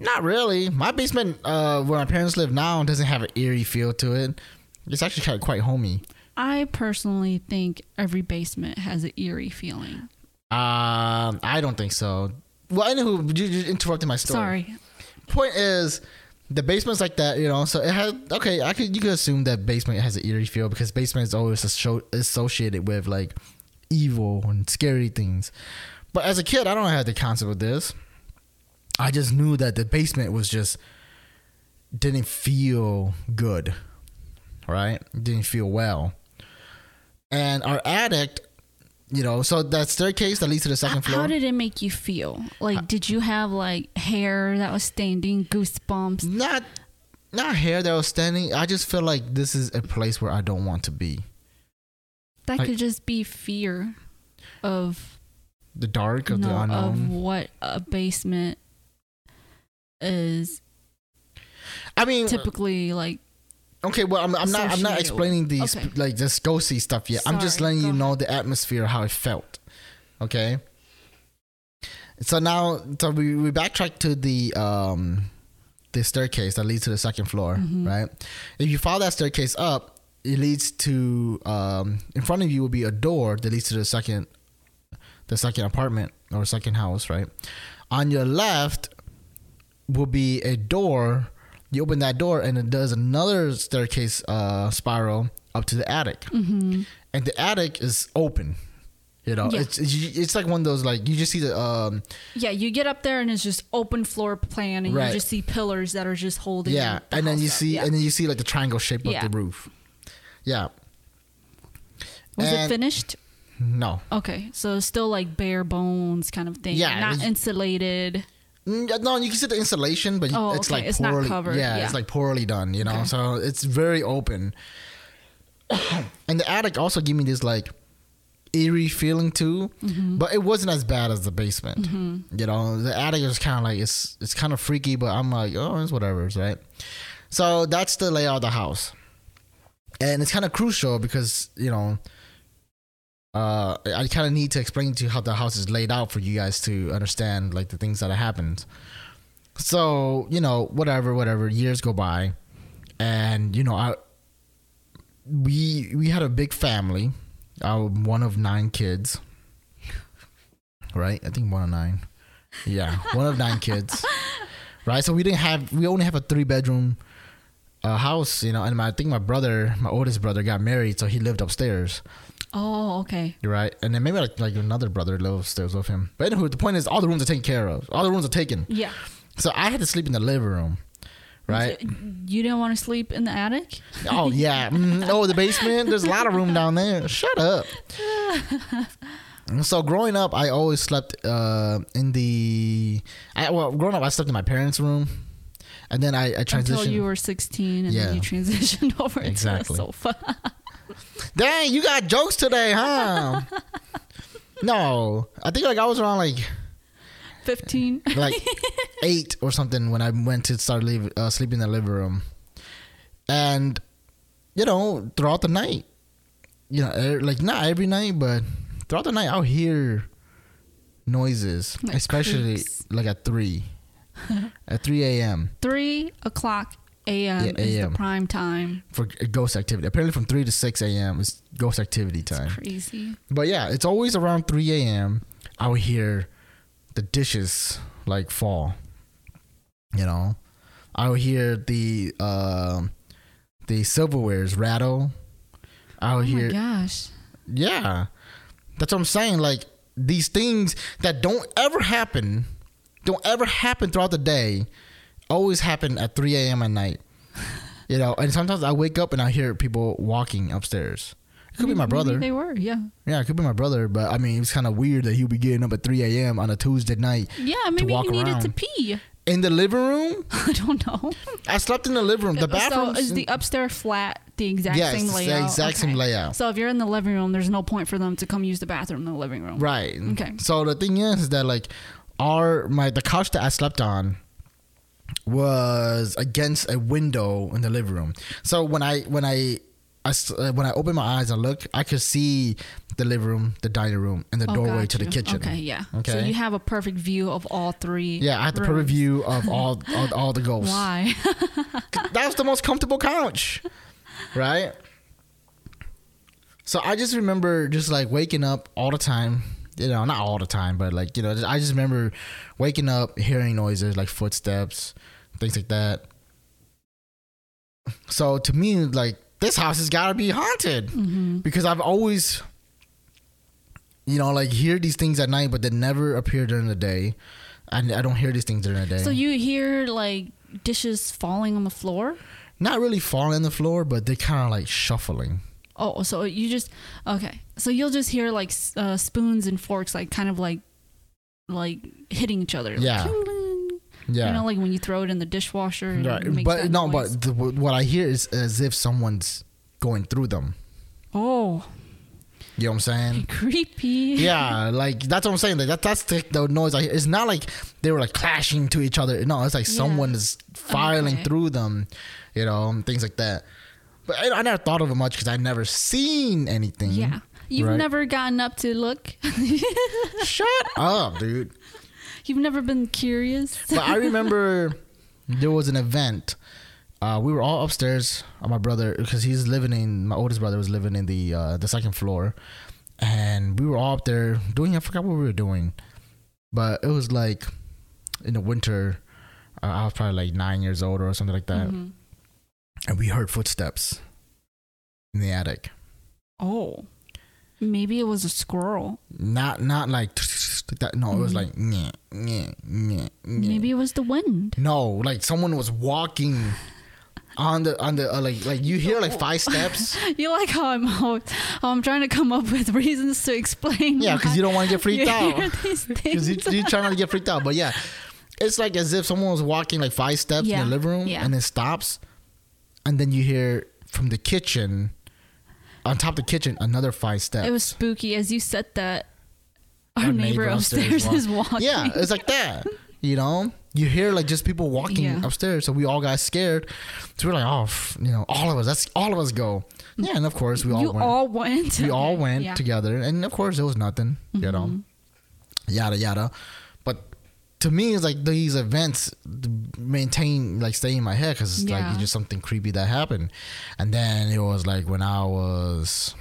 Not really. My basement, uh, where my parents live now, doesn't have an eerie feel to it. It's actually kind of quite homey. I personally think every basement has an eerie feeling. Um, I don't think so. Well, I anywho, you, you interrupted my story. Sorry. Point is, the basement's like that, you know. So it has okay. I could you could assume that basement has an eerie feel because basement is always asso- associated with like evil and scary things. But as a kid, I don't have the concept of this. I just knew that the basement was just didn't feel good, right? Didn't feel well. And our attic, you know, so that staircase that leads to the second floor. How did it make you feel? Like, uh, did you have like hair that was standing, goosebumps? not not hair that was standing. I just feel like this is a place where I don't want to be. That could just be fear of The dark of no, the of what a basement is I mean, typically like. okay. Well, I'm, I'm not. I'm not explaining these Okay. like this ghosty stuff yet. I'm just letting you go know the atmosphere, how it felt. Okay. So now, so we, we backtrack to the um the staircase that leads to the second floor, Mm-hmm. right? If you follow that staircase up, it leads to um in front of you will be a door that leads to the second the second apartment or second house, right? On your left will be a door. You open that door and it does another staircase uh, spiral up to the attic, Mm-hmm. and the attic is open. You know, Yeah. it's it's it's like one of those like you just see the um Yeah, you get up there and it's just open floor plan, and Right. you just see pillars that are just holding. yeah, the and then you up. see Yeah. and then you see like the triangle shape Yeah. of the roof. Yeah, was it finished? no, Okay, so it's still like bare bones kind of thing. Yeah, not insulated. Mm, yeah, no, you can see the insulation, but Oh, it's okay. like It's not poorly. covered, Yeah, yeah. it's like poorly done. You know, Okay. so it's very open. and the attic also gave me this like eerie feeling too, Mm-hmm. but it wasn't as bad as the basement. You know, the attic is kind of like it's it's kind of freaky, but I'm like, oh, it's whatever, right. So that's the layout of the house, and it's kind of crucial because you know. Uh, I kind of need to explain to you how the house is laid out for you guys to understand like the things that happened. So you know, whatever, whatever. Years go by, and you know, I we we had a big family. I'm one of nine kids. Right, I think one of nine. Yeah, one of nine kids. Right, so we didn't have. We only have a three bedroom uh, house, you know. And my, I think my brother, my oldest brother, got married, so he lived upstairs. Oh, okay. Right, and then maybe like, like another brother lives upstairs with him. But anyway, the point is, all the rooms are taken care of. All the rooms are taken. Yeah. So I had to sleep in the living room. Right. You didn't want to sleep in the attic? Oh yeah. Mm, oh, the basement. There's a lot of room down there. Shut up. so growing up, I always slept uh, in the. I, well, growing up, I slept in my parents' room, and then I, I transitioned. Until you were 16 and Yeah. then you transitioned over Exactly. to the sofa. Dang, you got jokes today, huh? no, I think like I was around like 15. like eight or something when I went to start leave, uh, sleeping in the living room, and you know throughout the night, you know, er, like not every night, but throughout the night I'll hear noises, Like especially creaks. like at three, at three a.m. 3 o'clock a.m. Yeah, is the prime time. for ghost activity. Apparently, from three to six a.m. is ghost activity time. Crazy. But yeah, it's always around 3 a.m. I would hear the dishes like fall. You know, I would hear the um the silverwares rattle. I Oh would my hear, gosh. yeah, that's what I'm saying. Like these things that don't ever happen, don't ever happen throughout the day, always happen at 3 a.m. at night. You know, and sometimes I wake up and I hear people walking upstairs. It could be my brother. They were, yeah. Yeah, it could be my brother, but I mean, it's kind of weird that he'll be getting up at 3 a.m. on a Tuesday night Yeah, maybe walk you needed to pee. in the living room. I don't know. I slept in the living room. The bathroom so is the upstairs flat the exact yes, same layout? the exact same layout. So if you're in the living room, there's no point for them to come use the bathroom in the living room. Right. Okay. So the thing is, is that like our my the couch that I slept on was against a window in the living room. So when I when I, uh, when I opened my eyes and looked, I could see the living room, the dining room, and the Oh, doorway to the kitchen. Okay, yeah. Okay. So you have a perfect view of all three. Yeah, I had the perfect view of all all, all the ghosts. Why? that was the most comfortable couch, right? So I just remember just like waking up all the time. You know, not all the time, but like you know, I just remember waking up, hearing noises like footsteps, things like that. So to me, like this house has got to be haunted hmm because I've always, you know, like hear these things at night, but they never appear during the day. And I don't hear these things during the day. So you hear like dishes falling on the floor? not really falling on the floor, but they're kind of like shuffling. Oh, so you just okay. So you'll just hear like uh, spoons and forks, like kind of like like hitting each other. Yeah. cling. Yeah. You know, like when you throw it in the dishwasher. And it right. But no, noise. but the, what I hear is as if someone's going through them. oh, You know what I'm saying? creepy. yeah, like that's what I'm saying. Like, that that's the, the noise. I hear. It's not like they were like clashing to each other. No, it's like Yeah. someone is filing Okay. through them. You know, things like that. But I, I never thought of it much because I never seen anything. Yeah. You've Right. never gotten up to look. Shut up, dude. You've never been curious. but I remember there was an event. Uh, we were all upstairs. Uh, my brother, because he's living in my oldest brother was living in the uh, the second floor, and we were all up there doing. I forgot what we were doing, but it was like in the winter. Uh, I was probably like nine years old or something like that, Mhm. And we heard footsteps. in the attic. Oh, maybe it was a squirrel. Not not like like that. No, it was like nyeh, nyeh, nyeh. Maybe it was the wind. no, like someone was walking on the on the uh, like like you hear like five steps. You like how I'm how I'm trying to come up with reasons to explain. Yeah, because you don't want to get freaked you out. Because you, things. you try not to get freaked out. But yeah, it's like as if someone was walking like five steps Yeah, in the living room yeah. and it stops. And then you hear from the kitchen, on top of the kitchen, another five steps. It was spooky as you said that. Our, Our neighbor, neighbor upstairs, upstairs is walking. Yeah, it's like that. You know, you hear like just people walking Yeah. upstairs, so we all got scared. So we're like, oh, f- you know, all of us. That's all of us go. Yeah, and of course we all you went. all went. we all went Yeah. together, and of course it was nothing. You know, Mm-hmm. yada yada. To me, it's like these events maintain like stay in my head because it's like it's just something creepy that happened. And then it was like when I was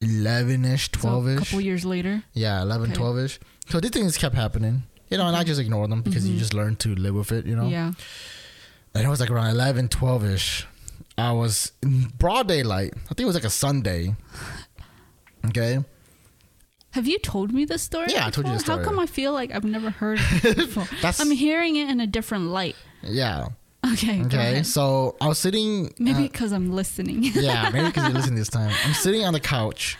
eleven ish, So twelve a ish. couple years later. Yeah, 11, Okay. 12 ish. So these things kept happening, you know, and I just ignore them because you just learn to live with it, you know. Mm-hmm. Yeah. And it was like around 11, 12 ish. I was in broad daylight. I think it was like a Sunday. Okay. Have you told me this story? Yeah, I told you the story. How come I feel like I've never heard it before? I'm hearing it in a different light. yeah. Okay. Okay. So I was sitting. Maybe uh, because I'm listening. yeah, maybe because you're listening this time. I'm sitting on the couch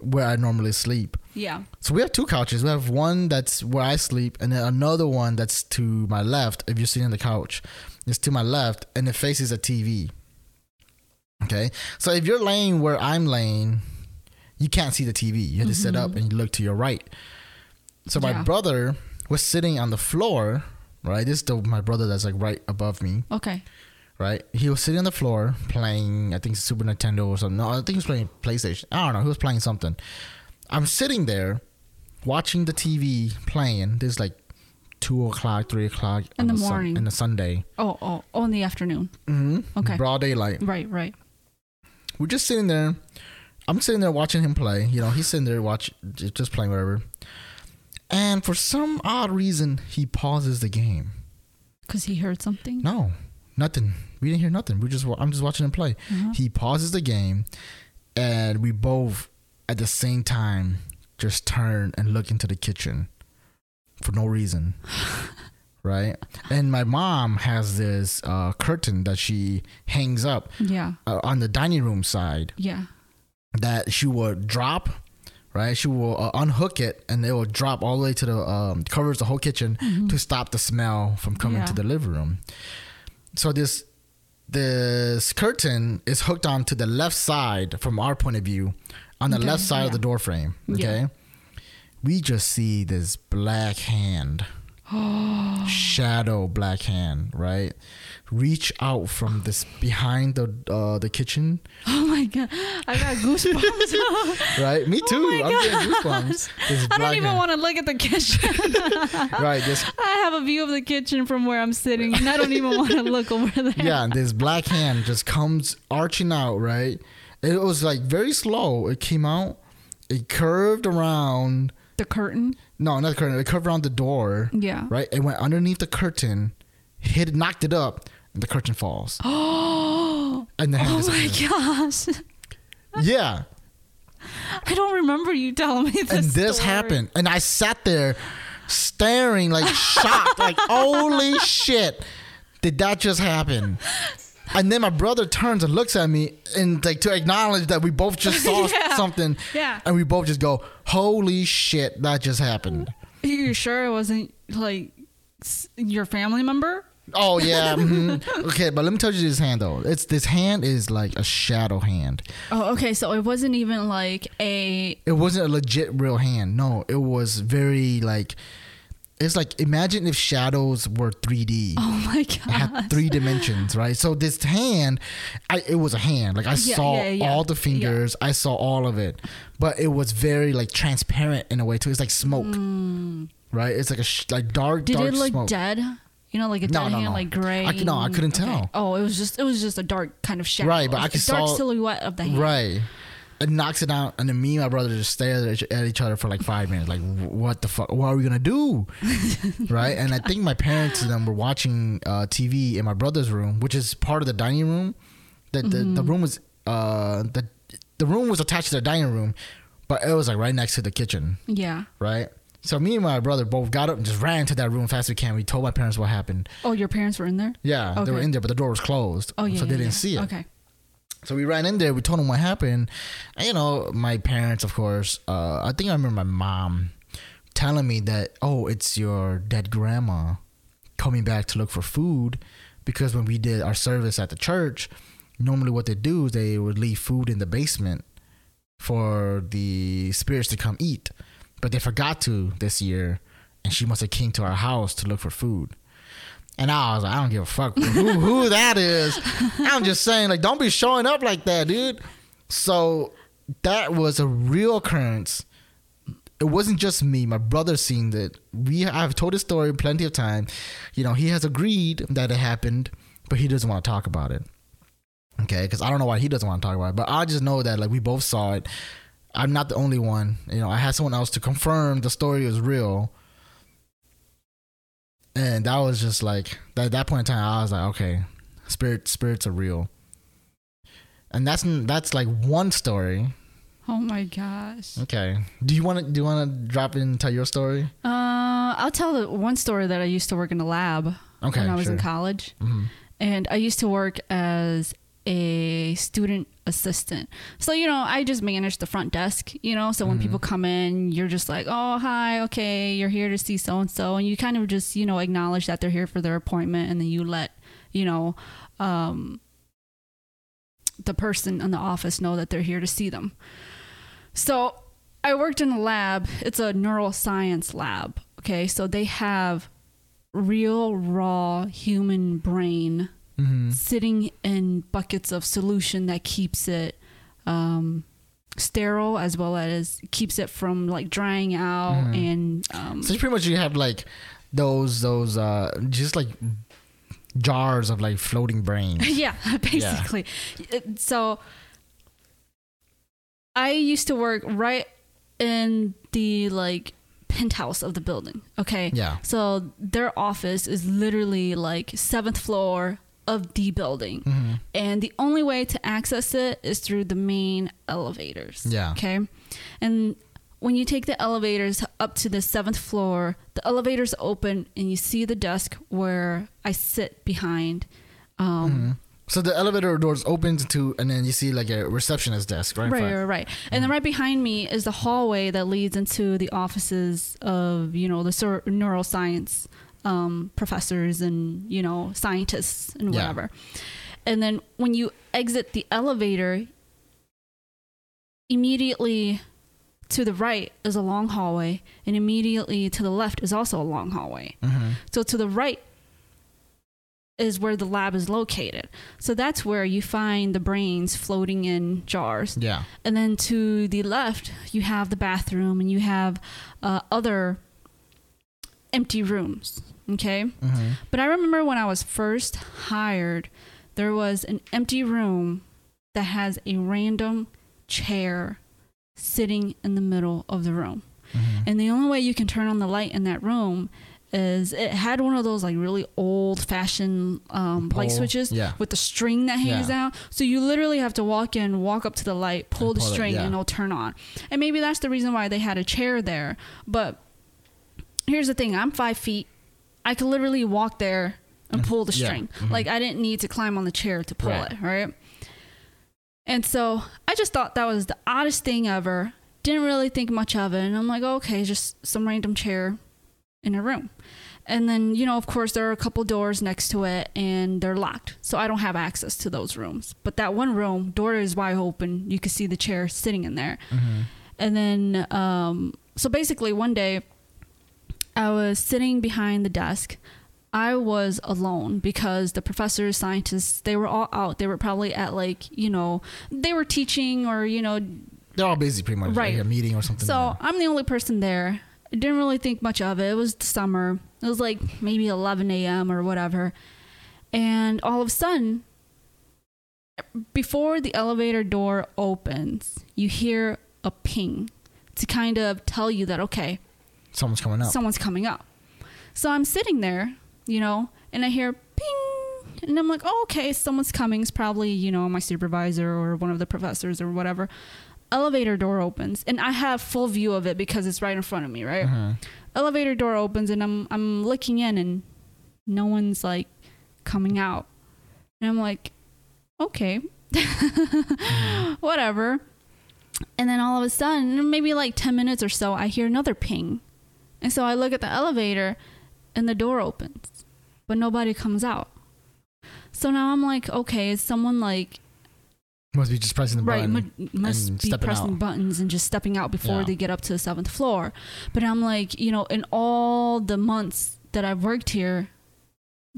where I normally sleep. yeah. So we have two couches. We have one that's where I sleep, and then another one that's to my left. If you're sitting on the couch, it's to my left, and it faces a TV. Okay, so if you're laying where I'm laying, you can't see the TV. You have to sit up and you look to your right. So my Yeah. brother was sitting on the floor. Right, this is the, my brother that's like right above me. Okay. Right, he was sitting on the floor playing. I think Super Nintendo or something. No, I think he was playing PlayStation. I don't know. He was playing something. I'm sitting there watching the TV playing. This like two o'clock, three o'clock In the sun- morning. in the Sunday. Oh, oh, oh, in the afternoon. Mm-hmm. Okay. broad daylight. Right, right. We're just sitting there. I'm sitting there watching him play. You know, he's sitting there watch just playing whatever. And for some odd reason, he pauses the game. Because he heard something. No, nothing. We didn't hear nothing. We just I'm just watching him play. Uh-huh. He pauses the game, and we both at the same time just turn and look into the kitchen for no reason. right? And my mom has this uh, curtain that she hangs up Yeah. uh, on the dining room side Yeah. That she would drop. Right, she will uh, unhook it and it will drop all the way to the um, covers the whole kitchen to stop the smell from coming Mm-hmm. Yeah. to the living room. So this this curtain is hooked onto the left side from our point of view, on the Okay, left side of the door frame. Yeah. Okay, we just see this black hand, shadow black hand, right, reach out from this behind the uh, the kitchen, Oh my god. I got goosebumps. right? Me too. Oh I'm getting goosebumps. I don't even hand. want to look at the kitchen. right, this I have a view of the kitchen from where I'm sitting, and I don't even want to look over there. yeah, and this black hand just comes arching out, right? It was like very slow. It came out, it curved around. The curtain. No, not the curtain. It curved around the door, Yeah. right? It went underneath the curtain, hit, it, knocked it up, and the curtain falls. Oh. And the hand Oh my gosh. Yeah, I don't remember you telling me this. and this story. happened, and I sat there, staring like shocked, like holy shit, did that just happen? And then my brother turns and looks at me and like to acknowledge that we both just saw Yeah. something. Yeah. And we both just go, "Holy shit, that just happened." Are you sure it wasn't like your family member? Oh yeah. mhm. Okay, but let me tell you this hand though. It's this hand is like a shadow hand. Oh, okay. So it wasn't even like a. It wasn't a legit real hand. No, it was very like it's like imagine if shadows were 3D. Oh my god. had three dimensions, right? So this hand, I it was a hand. Like I Yeah, saw yeah, yeah. all the fingers, I saw all of it, but it was very like transparent in a way too. It's like smoke, right? It's like a sh- like dark, Mm. Did dark it look smoke. dead? You know, like a No, dead no, hand, no. like gray. I c- no, I couldn't tell. Oh, it was just it was just a dark kind of shadow. Right, but I could dark saw- silhouette of the hand. Right. It knocks it out, and then me and my brother just stare at each, at each other for like five minutes. Like, "Wh- what the fuck? What are we gonna do? right? And I think my parents and them were watching uh, TV in my brother's room, which is part of the dining room. That the, the room was uh, the the room was attached to the dining room, but it was like right next to the kitchen, Yeah. right? So me and my brother both got up and just ran to that room as fast as we can. We told my parents what happened. Oh, your parents were in there? Yeah, they were in there, but the door was closed. Oh, yeah. so they yeah, didn't yeah. see it. Okay. So we ran in there. We told them what happened. And, you know, my parents, of course. Uh, I think I remember my mom telling me that, oh, it's your dead grandma coming back to look for food, because when we did our service at the church, normally what they do is they would leave food in the basement for the spirits to come eat, but they forgot to this year, and she must have came to our house to look for food. And I was like, I don't give a fuck who, who that is. I'm just saying, like, don't be showing up like that, dude. So that was a real occurrence. It wasn't just me. My brother seen it. We I've told this story plenty of time. You know, he has agreed that it happened, but he doesn't want to talk about it. Okay, because I don't know why he doesn't want to talk about it, but I just know that like we both saw it. I'm not the only one. You know, I had someone else to confirm the story was real. And that was just like at that point in time, I was like, okay, spirit spirits are real. And that's that's like one story. Oh my gosh. Okay. Do you want to do you want to drop in and tell your story? Uh, I'll tell the one story that I used to work in a lab Okay. when I was in sure. college, Mhm. and I used to work as a student assistant. So you know, I just manage the front desk. You know, so when Mhm. people come in, you're just like, "Oh, hi, okay, you're here to see so and so," and you kind of just you know acknowledge that they're here for their appointment, and then you let you know. Um, the person in the office know that they're here to see them. So I worked in a lab. It's a neuroscience lab. Okay, so they have real raw human brain Mhm. sitting in buckets of solution that keeps it um, sterile as well as keeps it from like drying out Mhm. and um, So pretty much you have like those those uh just like jars of like floating brains. yeah, basically. It- So I used to work right in the like penthouse of the building. Okay. Yeah. So their office is literally like seventh floor of the building. hmm And the only way to access it is through the main elevators. Yeah. Okay. And when you take the elevators up to the seventh floor, the elevators open and you see the desk where I sit behind. Um, Mhm. So the elevator doors opens to, and then you see like a receptionist desk, right? Right, right, right. And then right behind me is the hallway that leads into the offices of, you know, the neuroscience um, professors and, you know, scientists and Yeah. whatever. And then when you exit the elevator, immediately to the right is a long hallway, and immediately to the left is also a long hallway. Mhm. So to the right is where the lab is located. So that's where you find the brains floating in jars. Yeah. And then to the left, you have the bathroom and you have uh, other empty rooms. Okay. hmm But I remember when I was first hired, there was an empty room that has a random chair sitting in the middle of the room. hmm And the only way you can turn on the light in that room is it had one of those like really old fashioned um, light switches yeah. with the string that hangs Yeah. out. So you literally have to walk in, walk up to the light, pull the pull it, string, yeah. and it'll turn on. And maybe that's the reason why they had a chair there. But here's the thing I'm five feet. I could literally walk there and pull the yeah, string. mhm. Like I didn't need to climb on the chair to pull Right. it, right? And so I just thought that was the oddest thing ever. Didn't really think much of it. And I'm like, okay, just some random chair in a room. And then, you know, of course, there are a couple doors next to it and they're locked. So I don't have access to those rooms. But that one room, door is wide open. You can see the chair sitting in there. hmm And then, um, so basically, one day I was sitting behind the desk. I was alone because the professors, scientists, they were all out. They were probably at like, you know, they were teaching or, you know, They're all busy, pretty much. Right. Like a meeting or something. so I'm the only person there. I didn't really think much of it. It was the summer. It was like maybe 11 a.m. or whatever. And all of a sudden, before the elevator door opens, you hear a ping to kind of tell you that, okay, Someone's coming up. someone's coming up. So I'm sitting there, you know, and I hear ping, And I'm like, oh, okay, someone's coming. It's probably, you know, my supervisor or one of the professors or whatever. Elevator door opens and I have full view of it because it's right in front of me, right? Uh-huh. Elevator door opens and I'm I'm looking in and no one's like coming out. And I'm like, okay. Whatever. And then all of a sudden, maybe like 10 minutes or so, I hear another ping. And so I look at the elevator and the door opens, but nobody comes out. So now I'm like, okay, is someone like Must be just pressing the right button. mu- must be pressing out. buttons and just stepping out before Yeah. they get up to the seventh floor. But I'm like, you know, in all the months that I've worked here,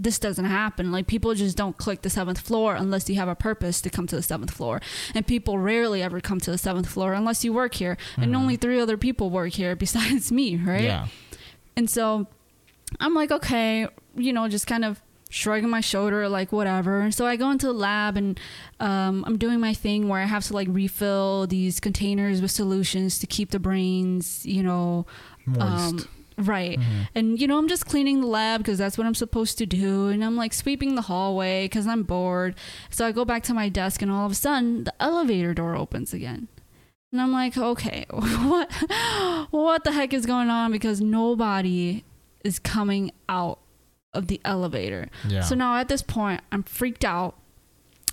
this doesn't happen. Like people just don't click the seventh floor unless you have a purpose to come to the seventh floor. And people rarely ever come to the seventh floor unless you work here. And Mhm. only three other people work here besides me, right? Yeah. And so I'm like, okay, you know, just kind of shrugging my shoulder, like whatever. And so I go into the lab and um, I'm doing my thing where I have to like refill these containers with solutions to keep the brains, you know, Moist. um, right. Mhm. And you know, I'm just cleaning the lab because that's what I'm supposed to do. And I'm like sweeping the hallway because I'm bored. So I go back to my desk, and all of a sudden, the elevator door opens again. And I'm like, okay, what, what the heck is going on? Because nobody is coming out of the elevator. Yeah. So now at this point, I'm freaked out.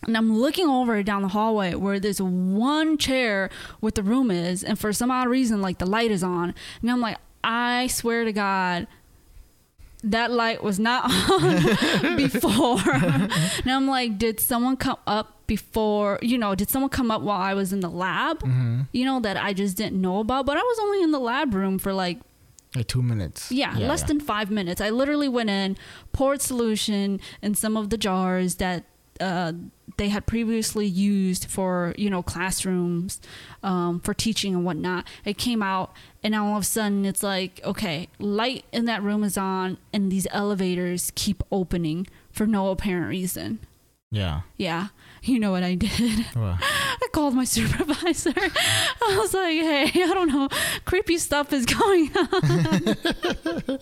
And I'm looking over down the hallway where there's one chair with the room is, and for some odd reason, like the light is on. And I'm like, I swear to God, that light was not on before. and I'm like, did someone come up before, you know, did someone come up while I was in the lab, hmm you know, that I just didn't know about? But I was only in the lab room for like Like two minutes. yeah, less yeah. than five minutes. I literally went in, poured solution in some of the jars that uh, they had previously used for you know classrooms um, for teaching and whatnot. It came out, and all of a sudden it's like okay, light in that room is on, and these elevators keep opening for no apparent reason. Yeah. Yeah, you know what I did. Well, I called my supervisor. I was like, hey, I don't know. Creepy stuff is going on.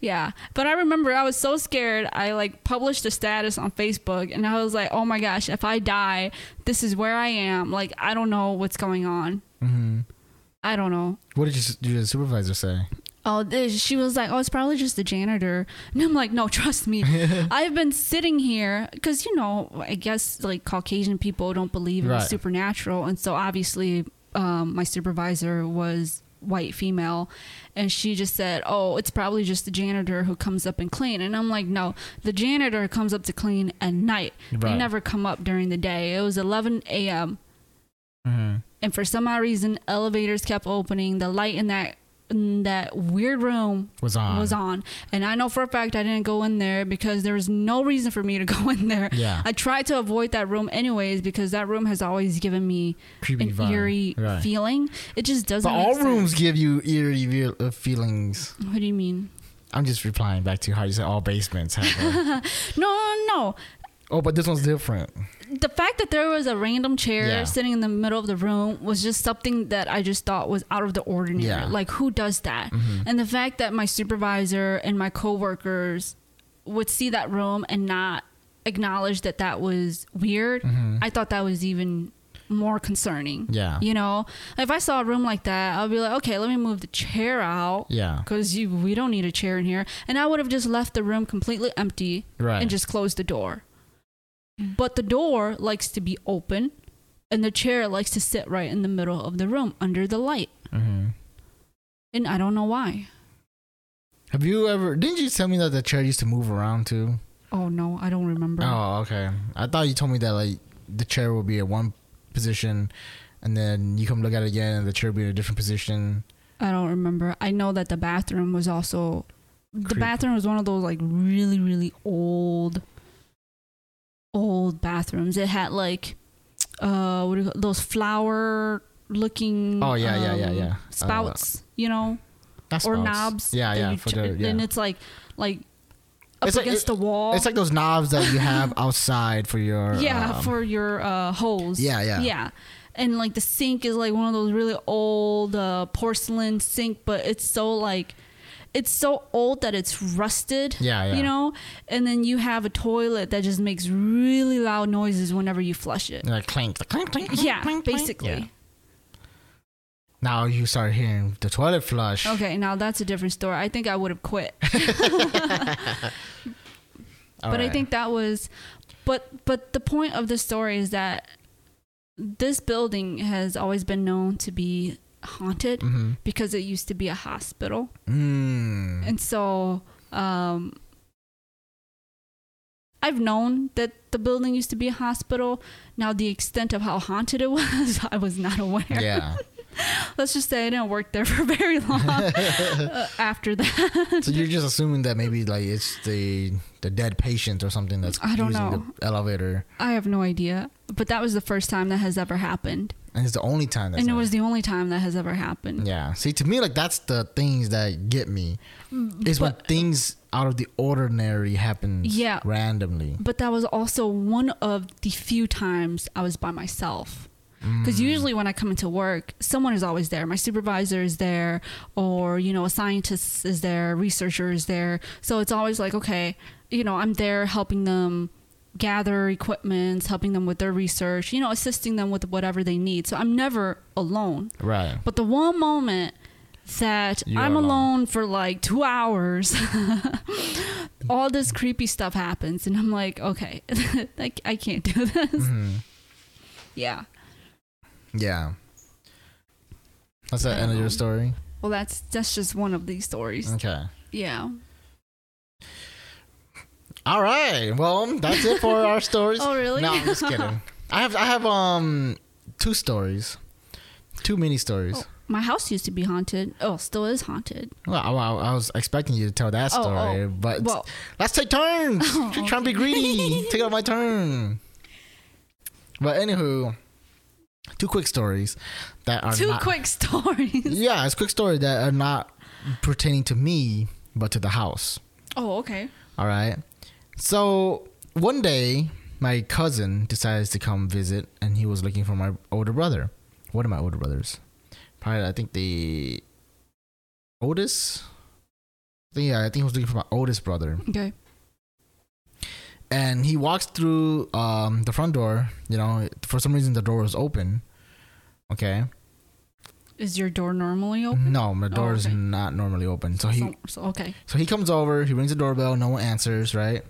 yeah. But I remember I was so scared. I like published a status on Facebook and I was like, oh my gosh, if I die, this is where I am. Like, I don't know what's going on. hmm I don't know. What did you, your supervisor say? Oh, she was like, oh, it's probably just the janitor. And I'm like, no, trust me. I've been sitting here because, you know, I guess like Caucasian people don't believe in the Right. supernatural. And so obviously, um, my supervisor was white female and she just said oh it's probably just the janitor who comes up and clean and i'm like no the janitor comes up to clean at night they never come up during the day it was 11 a.m hmm and for some odd reason elevators kept opening the light in that in that weird room Was on. was on and i know for a fact i didn't go in there because there was no reason for me to go in there Yeah. i tried to avoid that room anyways because that room has always given me Creepy an vibe. eerie Right. feeling it just doesn't But all sense. rooms give you eerie uh, feelings. what do you mean I'm just replying back to how you said all basements have. a- no no no oh, but this one's different. The fact that there was a random chair Yeah. sitting in the middle of the room was just something that I just thought was out of the ordinary. Yeah. Like who does that? Mhm. And the fact that my supervisor and my coworkers would see that room and not acknowledge that that was weird, Mhm. I thought that was even more concerning. Yeah. You know, if I saw a room like that, I'd be like, okay, let me move the chair out. Yeah. Because you, we don't need a chair in here, and I would have just left the room completely empty, Right. and just closed the door. But the door likes to be open, and the chair likes to sit right in the middle of the room under the light. hmm And I don't know why. Have you ever? Didn't you tell me that the chair used to move around too? Oh no, I don't remember. Oh, okay. I thought you told me that like the chair will be at one position, and then you come look at it again, and the chair will be in a different position. I don't remember. I know that the bathroom was also the bathroom was one of those like really really old old bathrooms. It had like uh what do you call those flower looking Oh, yeah, yeah, yeah, um, yeah. spouts, you know, That's or spouts. knobs. Yeah, yeah. For ch- the, yeah. And it's like like up It's like- against the wall. It's like those knobs that you have outside for your yeah, um, for your uh hose. Yeah, yeah. Yeah. And like the sink is like one of those really old uh porcelain sink, but it's so like it's so old that it's rusted. Yeah, yeah. You know, and then you have a toilet that just makes really loud noises whenever you flush it. Like clink, clank, clank, clank, Yeah, clink. basically. Yeah. Now you start hearing the toilet flush. Okay, now that's a different story. I think I would have quit. But I think that was but but the point of the story is that this building has always been known to be haunted Mhm. because it used to be a hospital. Mm. And so um I've known that the building used to be a hospital. Now the extent of how haunted it was, I was not aware. Yeah. Let's just say I didn't work there for very long uh, after that. so you're just assuming that maybe like it's the the dead patient or something that's I don't using know. the elevator, I have no idea. But that was the first time that has ever happened. And it's the only time that's and it was the only time that has ever happened. Yeah. See, to me, like that's the things that get me. Is when things out of the ordinary happen. Yeah. Randomly. But that was also one of the few times I was by myself. Mm. Because usually when I come into work, someone is always there. My supervisor is there, or you know, a scientist is there, a researcher is there. So it's always like, okay, you know, I'm there helping them gather equipment, helping them with their research, you know, assisting them with whatever they need. So I'm never alone. Right. But the one moment that You're I'm alone. alone. for like two hours, all this creepy stuff happens, and I'm like, okay, like I can't do this. Mhm. Yeah. Yeah. That's the end of your story. Well, that's that's just one of these stories. Okay. Yeah. All right. Well, that's it for our stories. Oh, really? No, I'm just kidding. I have I have um two stories, two mini stories. Oh, my house used to be haunted. Oh, still is haunted. Well, I, I was expecting you to tell that Oh, story, oh. but Well, let's take turns. Oh, You're trying to be greedy. take out my turn. But anywho, two quick stories that are two not, quick stories. Yeah, it's quick stories that are not pertaining to me, but to the house. Oh, okay. All right. So one day, my cousin decides to come visit, and he was looking for my older brother. One of my older brothers. Probably, I think the oldest. I think, yeah, I think he was looking for my oldest brother. Okay. And he walks through um, the front door. You know, for some reason the door was open. Okay. Is your door normally open? No, my door is okay. not normally open. So he So, so okay. So he comes over, he rings the doorbell, no one answers, right?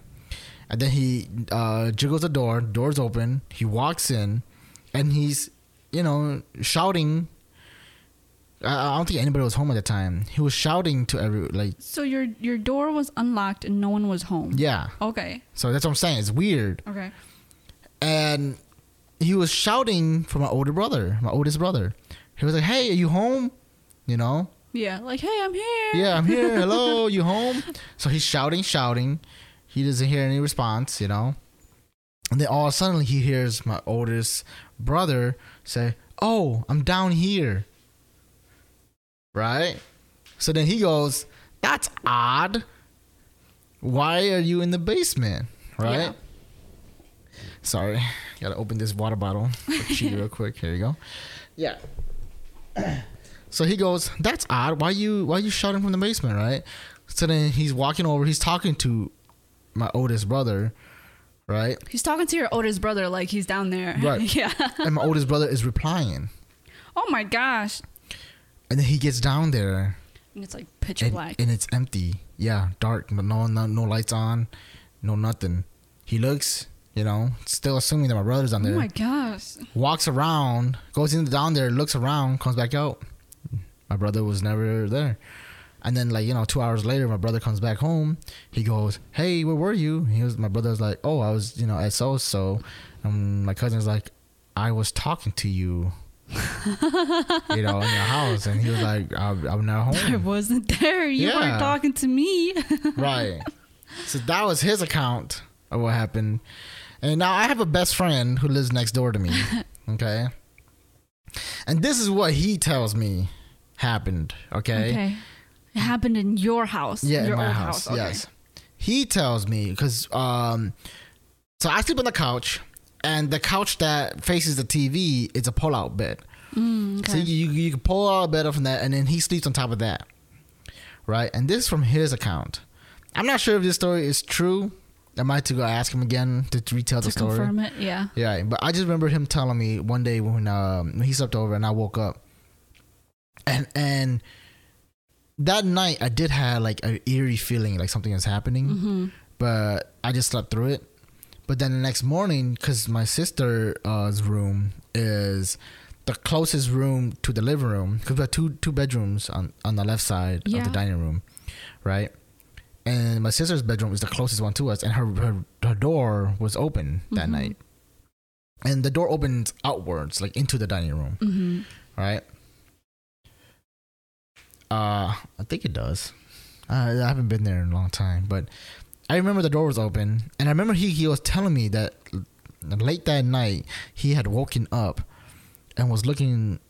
And then he uh, jiggles the door, door's open, he walks in, and he's, you know, shouting. I, I don't think anybody was home at the time. He was shouting to every, like, So your your door was unlocked and no one was home. yeah. Okay. So that's what I'm saying. It's weird. Okay. And he was shouting for my older brother, my oldest brother. He was like, hey, are you home? You know? Yeah. Like, hey, I'm here. yeah, I'm here. Hello, you home? So he's shouting, shouting. He doesn't hear any response, you know. And then all of a sudden, he hears my oldest brother say, "Oh, I'm down here." Right. So then he goes, "That's odd. Why are you in the basement?" Right. Yeah. Sorry, gotta open this water bottle real quick. Here you go. Yeah. So he goes, "That's odd. Why you why you shouting from the basement, right?" So then he's walking over. He's talking to my oldest brother, right? He's talking to your oldest brother like he's down there. Right. yeah. And my oldest brother is replying. Oh my gosh. And then he gets down there, And it's like pitch and, black. and it's empty. Yeah, dark. No, no, no, no lights on, no nothing. He looks, you know, still assuming that my brother's down oh there. oh my gosh. walks around, goes in down there, looks around, comes back out. My brother was never there. And then like, you know, two hours later my brother comes back home. He goes, Hey, where were you? He was my brother's like, Oh, I was, you know, at so so. And my cousin's like, I was talking to you. you know, in your house. And he was like, I'm, I'm not home." I wasn't there. You Yeah. weren't talking to me. right. So that was his account of what happened. And now I have a best friend who lives next door to me. Okay. And this is what he tells me happened. Okay. Okay. It happened in your house. Yeah, your in my old house. Okay. Yes. He tells me because um, so I sleep on the couch, and the couch that faces the TV is a pull-out bed. Mm, So you you can pull out a bed from that, and then he sleeps on top of that, right? And this is from his account. I'm not sure if this story is true. I might have to go ask him again to, to retell to the story. confirm it. Yeah. Yeah, but I just remember him telling me one day when um, he slept over and I woke up, and and that night I did have like an eerie feeling like something was happening, hmm but I just slept through it. But then the next morning, because my sister's uh, room is the closest room to the living room, because we have two two bedrooms on on the left side of the dining room, right? And my sister's bedroom is the closest one to us, and her her, her door was open that Mhm. night, and the door opens outwards, like into the dining room, hmm right? Uh, I think it does. Uh, I haven't been there in a long time, but I remember the door was open, and I remember he he was telling me that late that night he had woken up and was looking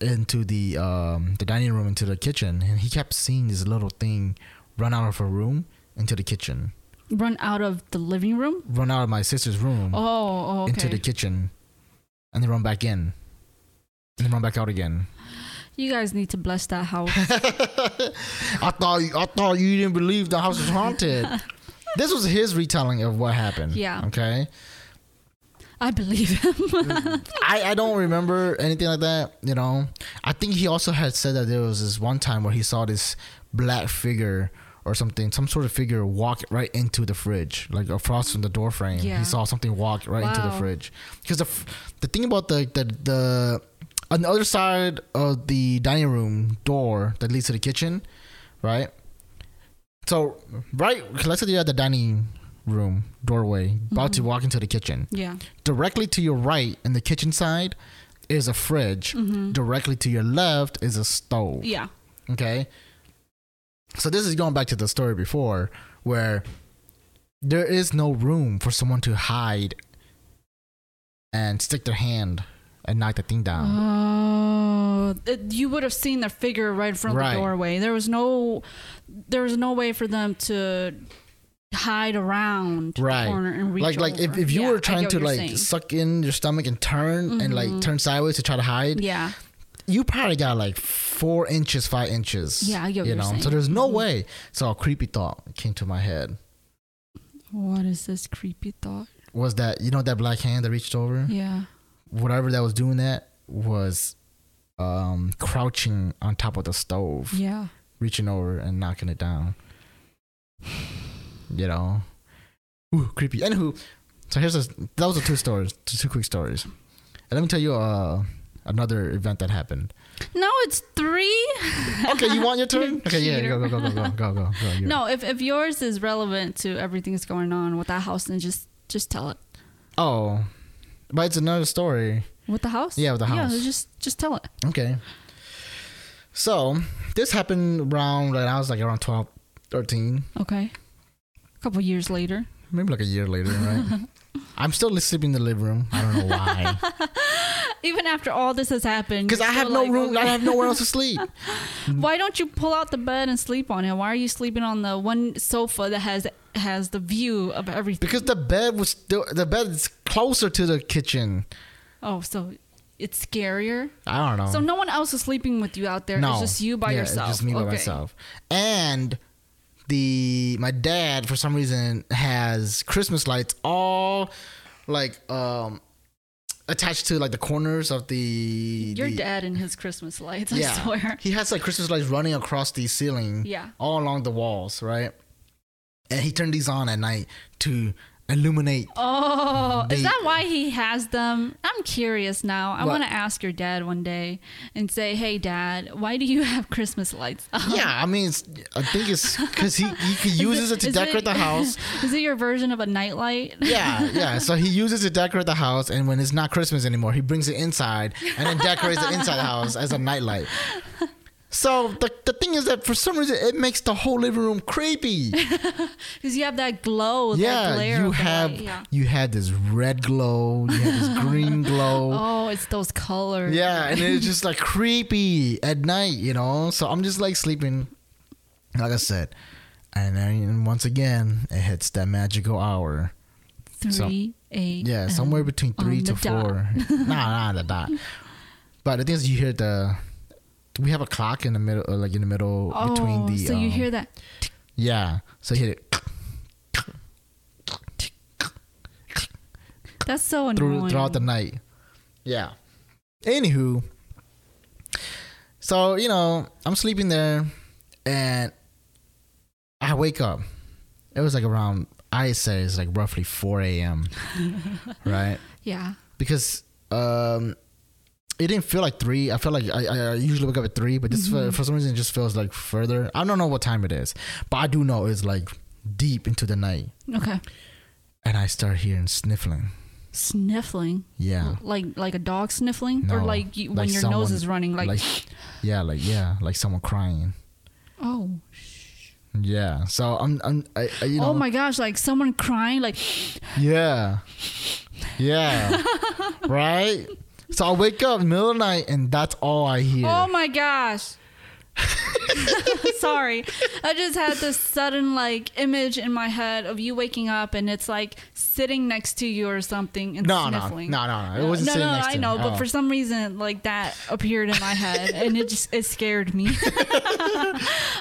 into the um the dining room into the kitchen, and he kept seeing this little thing run out of her room into the kitchen, Run out of the living room. run out of my sister's room Oh, oh okay. into the kitchen, and then run back in, and then run back out again. You guys need to bless that house. I thought I thought you didn't believe the house was haunted. this was his retelling of what happened. Yeah. Okay. I believe him. I, I don't remember anything like that. You know. I think he also had said that there was this one time where he saw this black figure or something, some sort of figure walk right into the fridge, like across from the door frame. Yeah. He saw something walk right into the Wow. fridge. Because the the thing about the the the on the other side of the dining room door that leads to the kitchen, right? So right, let's say you're at the dining room doorway, about to Mhm. walk into the kitchen. yeah. Directly to your right, in the kitchen side, is a fridge. hmm Directly to your left is a stove. Yeah. Okay. So this is going back to the story before, where there is no room for someone to hide and stick their hand and knock the thing down. Oh, it- you would have seen their figure right in front of the doorway. There was no, there was no way for them to hide around Right. the corner and reach like like if, if you Yeah, were trying to like saying. suck in your stomach and turn and like Mhm. turn sideways to try to hide, yeah, you probably got like four inches, five inches. Yeah, I get what you you're know. saying. So there's no Mhm. way. So a creepy thought came to my head what is this creepy thought? was that you know that black hand that reached over, Yeah, whatever that was doing that was um crouching on top of the stove, yeah. reaching over and knocking it down. You know, Ooh, creepy. Anywho, so here's a, those are two stories, two, two quick stories. And let me tell you uh another event that happened. No, it's three. Okay, you want your turn? Okay, yeah, go, go, go, go, go, go, go. go. No, if if yours is relevant to everything that's going on with that house, then just just tell it. Oh, but it's another story. With the house? Yeah, with the house. Yeah, just just tell it. Okay. So this happened around when I was like around 12, 13, Okay. A couple years later. maybe like a year later, right? I'm still sleeping in the living room. I don't know why. Even after all this has happened. Because I have no like, room. I have nowhere else to sleep. Why don't you pull out the bed and sleep on it? Why are you sleeping on the one sofa that has has the view of everything? Because the bed was still the bed is closer to the kitchen. oh, so it's scarier. I don't know. So no one else is sleeping with you out there. no, It's just you by Yeah, yourself. It's just me by myself. And the my dad for some reason has Christmas lights all like um attached to like the corners of the Your the- dad and his Christmas lights. Yeah. I swear. He has like Christmas lights running across the ceiling Yeah. all along the walls, right? And he turned these on at night to illuminate. Oh, They- is that why he has them? I'm curious now. I want to ask your dad one day and say, "Hey, Dad, why do you have Christmas lights?" up?" Yeah, I mean, it's, I think it's because he he uses it, to is decorate the house. Is it your version of a nightlight? Yeah, yeah. So he uses it to decorate the house, and when it's not Christmas anymore, he brings it inside and then decorates the inside the house as a nightlight. So the the thing is that for some reason it makes the whole living room creepy. Because you have that glow, that yeah, glare. you have. Yeah. you had this red glow, you had this green glow. Oh, it's those colors. Yeah, and it's just like creepy at night, you know. So I'm just like sleeping, like I said, and then once again it hits that magical hour. Three, eight. Yeah, somewhere between three to dot. four. nah, nah, the dot. But the thing is, you hear the we have a clock in the middle, uh, like in the middle Oh, between the. Oh, so you um, hear that? Yeah. So you hit it That's so annoying. throughout the night. Yeah. Anywho, so you know, I'm sleeping there, and I wake up. It was like around I say it's like roughly 4 a.m. right? yeah. Because um, it didn't feel like three. I felt like I, I usually wake up at three, but this for, mm-hmm. for some reason it just feels like further. I don't know what time it is, but I do know it's like deep into the night, Okay. and I start hearing sniffling. Sniffling. Yeah. Like like a dog sniffling, or like you, like when your someone- nose is running. Like, like yeah like yeah like someone crying oh, yeah so i'm i'm I, I, you oh know oh my gosh, like someone crying. Like yeah yeah right so i wake up in the middle of the night and that's all i hear oh my gosh. Sorry, I just had this sudden like image in my head of you waking up and it's like sitting next to you or something and no no sniffling. no no no it wasn't no, sitting no, next I to know, me. but Oh. for some reason, like that appeared in my head, and it just it scared me.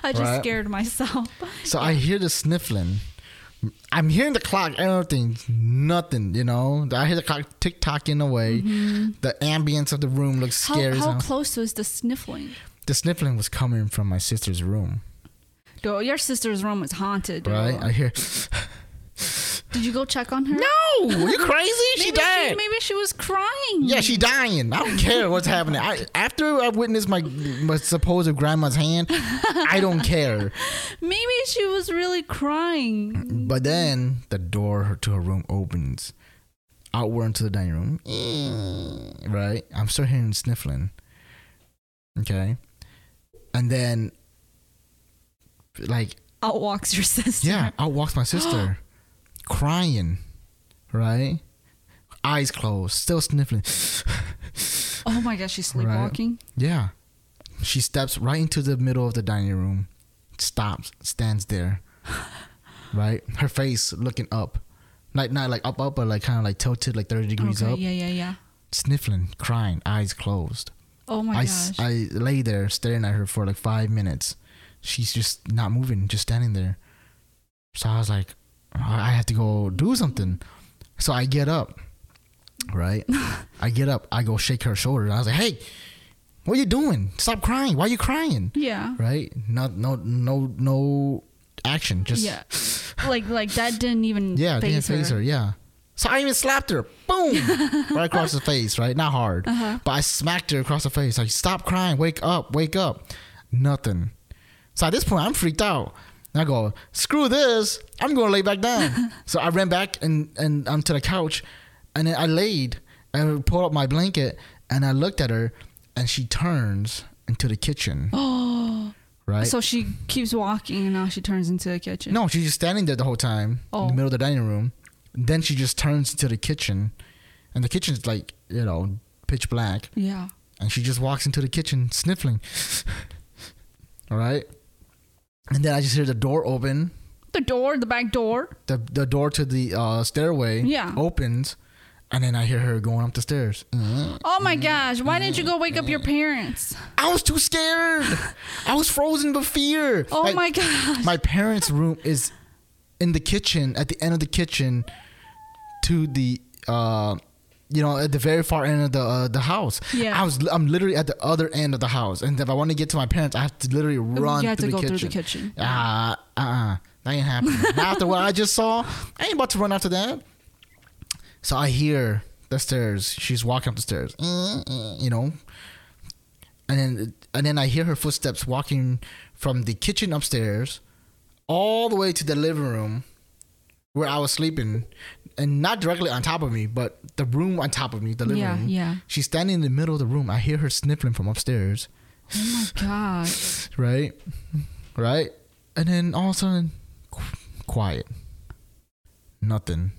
I just Right. scared myself. so i hear the sniffling i'm hearing the clock everything nothing you know i hear the clock tick-tocking away the ambience of the room looks Mm-hmm. How, scary as how close was the sniffling? the sniffling was coming from my sister's room Dude, your sister's room was haunted. dude. right i hear Did you go check on her? no you crazy she died She, maybe she was crying. Yeah, she dying. I don't care what's happening. I, after I witnessed my, my supposed grandma's hand, I don't care. Maybe she was really crying. But then the door to her room opens outward into the dining room. Eh, Right? I'm still hearing sniffling. Okay. And then, like, Out walks your sister. yeah, out walks my sister crying. Right? Eyes closed, still sniffling. Oh my gosh, she's sleepwalking. Yeah. She steps right into the middle of the dining room, stops, stands there. right? Her face looking up. Like not like up up, but like kinda like tilted like thirty degrees Okay, up. yeah, yeah, yeah. Sniffling, crying, eyes closed. Oh my I, gosh. I lay there staring at her for like five minutes. She's just not moving, just standing there. So I was like, I have to go do something. So I get up, right? I get up, I go shake her shoulder. I was like, hey, what are you doing? Stop crying. Why are you crying? yeah. Right? Not, no, no, no action. Just, yeah. Like like that didn't even yeah, didn't faze face her. her. Yeah. So I even slapped her. Boom! right across the face, right? Not hard. Uh-huh. But I smacked her across the face. Like, stop crying. Wake up. Wake up. Nothing. So at this point, I'm freaked out. And I go, screw this. I'm going to lay back down. so I ran back and, and onto the couch. And then I laid and pulled up my blanket. And I looked at her. And she turns into the kitchen. Oh. Right? So she keeps walking and now she turns into the kitchen. No, she's just standing there the whole time in Oh. the middle of the dining room. Then she just turns into the kitchen, and the kitchen's like you know pitch black, Yeah. and she just walks into the kitchen sniffling. All right, and then I just hear the door open. The door, the back door. the The door to the uh, stairway Yeah. opens, and then I hear her going up the stairs. Oh my gosh, why didn't you go wake up your parents? I was too scared. I was frozen with fear. Oh Like, my gosh. my parents' room is in the kitchen at the end of the kitchen to the uh you know at the very far end of the uh, the house. Yeah. i was i'm literally at the other end of the house. And if i want to get to my parents i have to literally run you have to go the through the kitchen. ah uh-uh. That ain't happening. After what i just saw i ain't about to run after that. So i hear the stairs. She's walking up the stairs. You know? And then and then I hear her footsteps walking from the kitchen upstairs all the way to the living room where I was sleeping, and not directly on top of me, but the room on top of me, the living Yeah, room. yeah. She's standing in the middle of the room. I hear her sniffling from upstairs, Oh my gosh. right, right, and then all of a sudden, qu- quiet, nothing,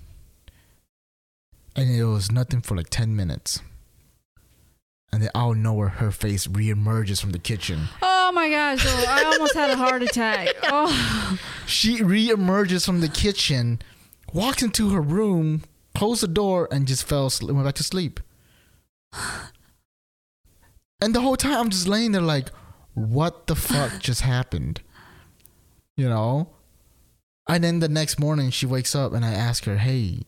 and it was nothing for like ten minutes. And then out of nowhere, her face reemerges from the kitchen. Oh my gosh, oh, I almost had a heart attack. Oh, She reemerges from the kitchen, walks into her room, closed the door, and just fell asleep, went back to sleep. And the whole time I'm just laying there like, what the fuck just happened? You know? And then the next morning she wakes up and I ask her, hey,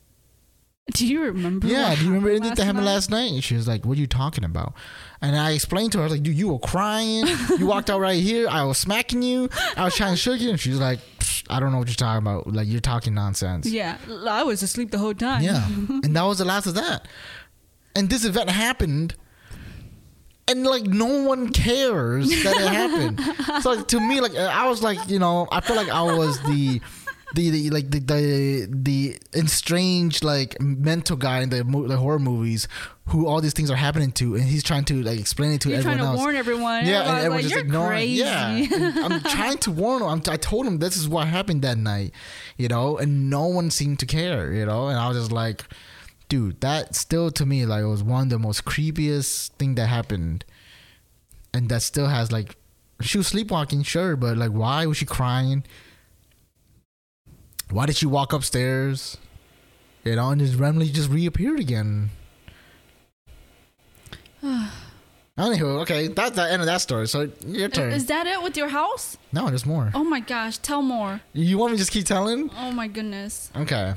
Do you remember? yeah, do you remember anything that happened night? last night? And she was like, what are you talking about? And I explained to her, I was like, dude, you were crying. you walked out right here. I was smacking you. I was trying to shoot you. And she's like, "Psh, I don't know what you're talking about. Like, you're talking nonsense. Yeah, I was asleep the whole time. Yeah. and that was the last of that. And this event happened. And like no one cares that it happened. So like, to me, like I was like, you know, I feel like I was the the, the like the, the the estranged like mental guy in the, the horror movies who all these things are happening to and he's trying to like explain it to You're everyone trying to else. warn everyone. Yeah, and Everyone's everyone like, just You're ignoring. crazy. Yeah, I'm trying to warn him. I'm, I told him this is what happened that night, you know, and no one seemed to care, you know. And I was just like, dude, that still to me like was one of the most creepiest thing that happened, and that still has like, she was sleepwalking, sure, but like, why was she crying? Why did she walk upstairs? You know, and just randomly just reappeared again. Anywho, okay, that's the end of that story. So your turn. Is that it with your house? No, there's more. Oh my gosh, tell more. You want me to just keep telling? Oh my goodness. Okay.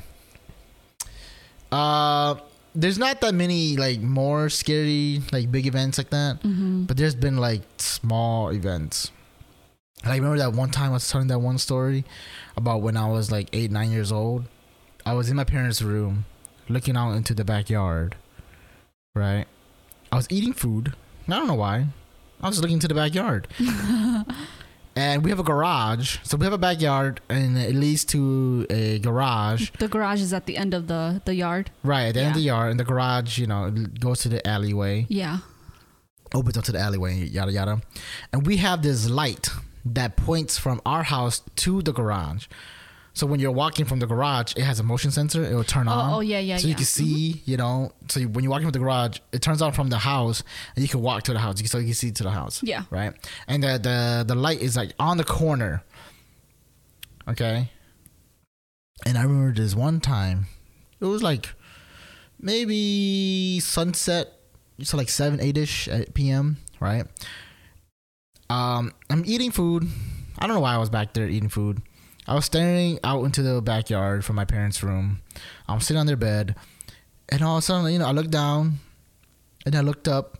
Uh, there's not that many like more scary like big events like that, but there's been like small events. Like remember that one time I was telling that one story about when I was like eight nine years old. I was in my parents' room, looking out into the backyard. Right, I was eating food. I don't know why. I was looking to the backyard. and we have a garage. So we have a backyard and it leads to a garage. The garage is at the end of the the yard. Right, at the end of the yard. And the garage, you know, goes to the alleyway, Yeah. opens up to the alleyway, yada, yada. And we have this light that points from our house to the garage. So when you're walking from the garage, it has a motion sensor. It will turn Oh, on. oh, yeah, yeah, So you can see, mm-hmm. you know. So you, when you're walking from the garage, it turns on from the house, and you can walk to the house. You can, so you can see to the house. Yeah. Right. And the the the light is like on the corner. Okay. And I remember this one time. It was like maybe sunset. So like seven, eight ish at uh, PM. Right. Um, I'm eating food. I don't know why I was back there eating food. I was staring out into the backyard from my parents' room. I'm sitting on their bed, and all of a sudden, you know, I looked down, and I looked up,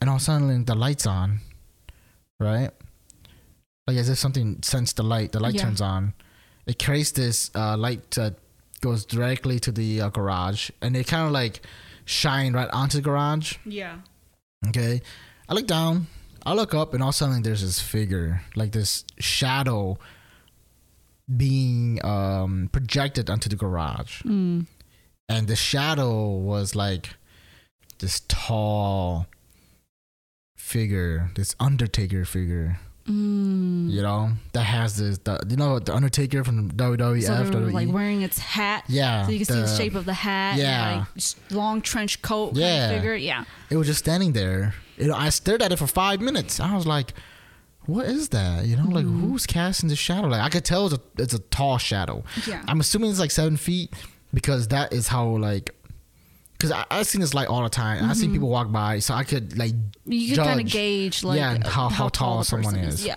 and all of a sudden, the lights on, right? Like as if something sensed the light. The light Yeah. turns on. It creates this uh, light that goes directly to the uh, garage, and it kind of like shine right onto the garage. Yeah. Okay. I look down, I look up, and all of a sudden there's this figure, like this shadow being um, projected onto the garage. Mm. And the shadow was like this tall figure, this Undertaker figure, Mm. you know, that has this, the, you know, the Undertaker from WWF. So WWE? like wearing its hat. yeah. So you can see the the- shape of the hat. Yeah. And like long trench coat. Yeah. Kind of figure. Yeah. it was just standing there. You know, I stared at it for five minutes. I was like, "What is that?" You know, like Mm-hmm. who's casting the shadow? Like I could tell it's a, it's a tall shadow. Yeah. I'm assuming it's like seven feet because that is how like. Because I I seen this light all the time. I seen people walk by, so I could like. you can kind of gauge like Yeah, uh, how- how tall the someone person is. Yeah.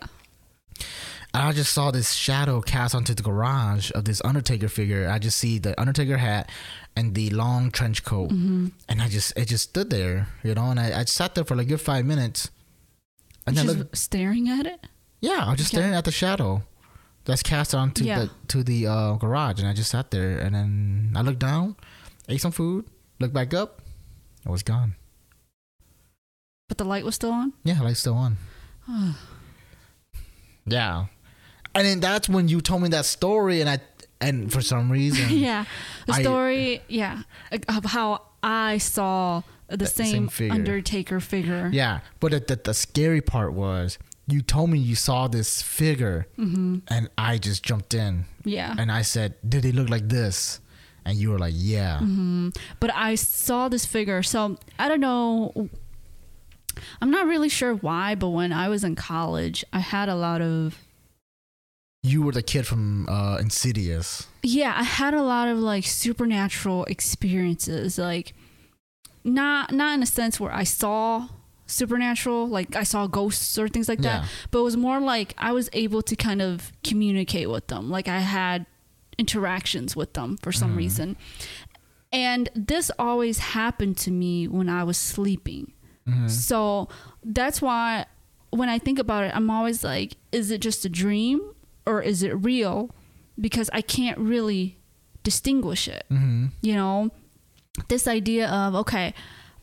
And I just saw this shadow cast onto the garage of this Undertaker figure. I just see the Undertaker hat and the long trench coat, Mm-hmm. and I just it just stood there, you know. And I, I sat there for like a good five minutes, and then Just look, staring at it. yeah, I was just Okay. staring at the shadow that's cast onto Yeah. the to the uh, garage, and I just sat there, and then I looked down, ate some food, looked back up, it was gone. But the light was still on. Yeah, light's still on. yeah, and then that's when you told me that story, and I and for some reason, yeah. The I- story. yeah. Of how I saw the, same same, figure. Undertaker figure. Yeah, but the, the, the scary part was you told me you saw this figure, Mm-hmm. and I just jumped in Yeah. and I said, "Did he look like this?" And you were like, "Yeah." Mm-hmm. but I saw this figure. So I don't know. I'm not really sure why, but when I was in college, I had a lot of You were the kid from uh, Insidious. yeah, I had a lot of like supernatural experiences. Like not not in a sense where I saw supernatural, like I saw ghosts or things like that. Yeah. But it was more like I was able to kind of communicate with them. Like I had interactions with them for some Mhm. reason. And this always happened to me when I was sleeping. Mhm. So that's why when I think about it, I'm always like, is it just a dream or is it real? Because I can't really distinguish it. Mhm. You know, this idea of, okay,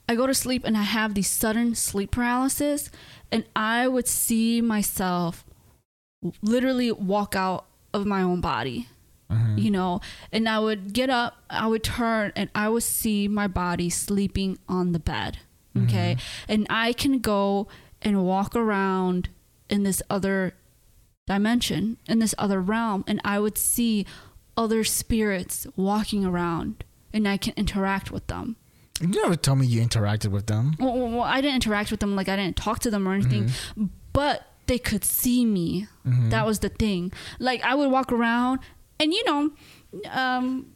I go to sleep and I have these sudden sleep paralysis, and I would see myself literally walk out of my own body Mhm. you know and i would get up i would turn and i would see my body sleeping on the bed okay and i can go and walk around in this other dimension in this other realm and i would see other spirits walking around and i can interact with them You never told me you interacted with them. well, well, i didn't interact with them like i didn't talk to them or anything but they could see me Mhm. that was the thing. Like I would walk around and you know, um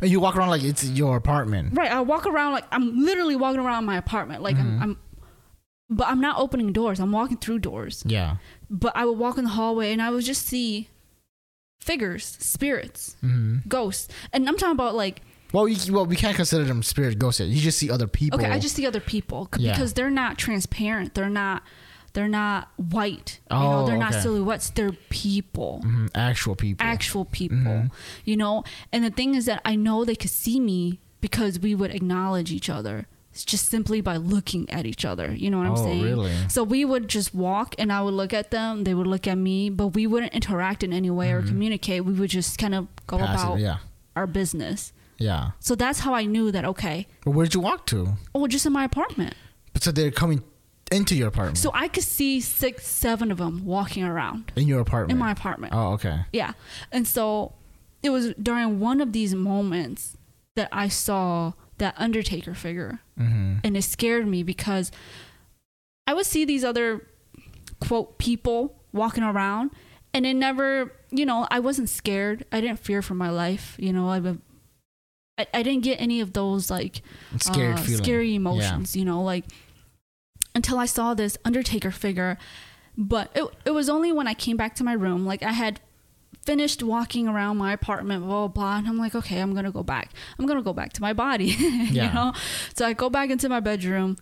you walk around like it's your apartment. right, I walk around like I'm literally walking around my apartment. Like Mhm. I'm, I'm but I'm not opening doors. I'm walking through doors. Yeah. But I would walk in the hallway and I would just see figures, spirits, hmm ghosts. And I'm talking about like Well, you, well, we can't consider them spirit ghosts. Yet. You just see other people. okay, I just see other people Yeah. because they're not transparent. They're not they're not white. you Oh, know, they're not okay. silhouettes. They're people. Mhm. actual people. actual people, Mhm. you know. And the thing is that I know they could see me because we would acknowledge each other. It's just simply by looking at each other. You know what I'm oh, saying? really? So we would just walk and I would look at them, they would look at me, but we wouldn't interact in any way or Mhm. communicate. We would just kind of go Passive, about Yeah. our business. Yeah. So that's how I knew that okay, But where'd you walk to? oh, just in my apartment. But so they're coming into your apartment. So I could see six, seven of them walking around in your apartment. in my apartment. Oh, okay. Yeah. And so it was during one of these moments that I saw that Undertaker figure. Mm-hmm. And it scared me because I would see these other, quote, people walking around. And it never, you know, I wasn't scared. I didn't fear for my life. You know, I, I, I didn't get any of those like uh, scary emotions, you know, like until I saw this Undertaker figure. But it, it was only when I came back to my room, like I had finished walking around my apartment, blah, blah, blah. And I'm like, okay, I'm going to go back. I'm going to go back to my body, Yeah. you know? So I go back into my bedroom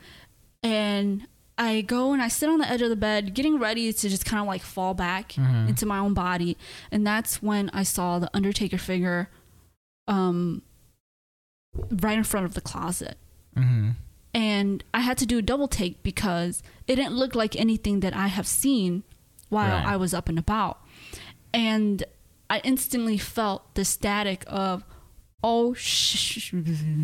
and I go and I sit on the edge of the bed, getting ready to just kind of like fall back Mhm. into my own body. And that's when I saw the Undertaker figure um, right in front of the closet Mm-hmm. And I had to do a double take because it didn't look like anything that I have seen while Right. I was up and about. And I instantly felt the static of, oh, sh-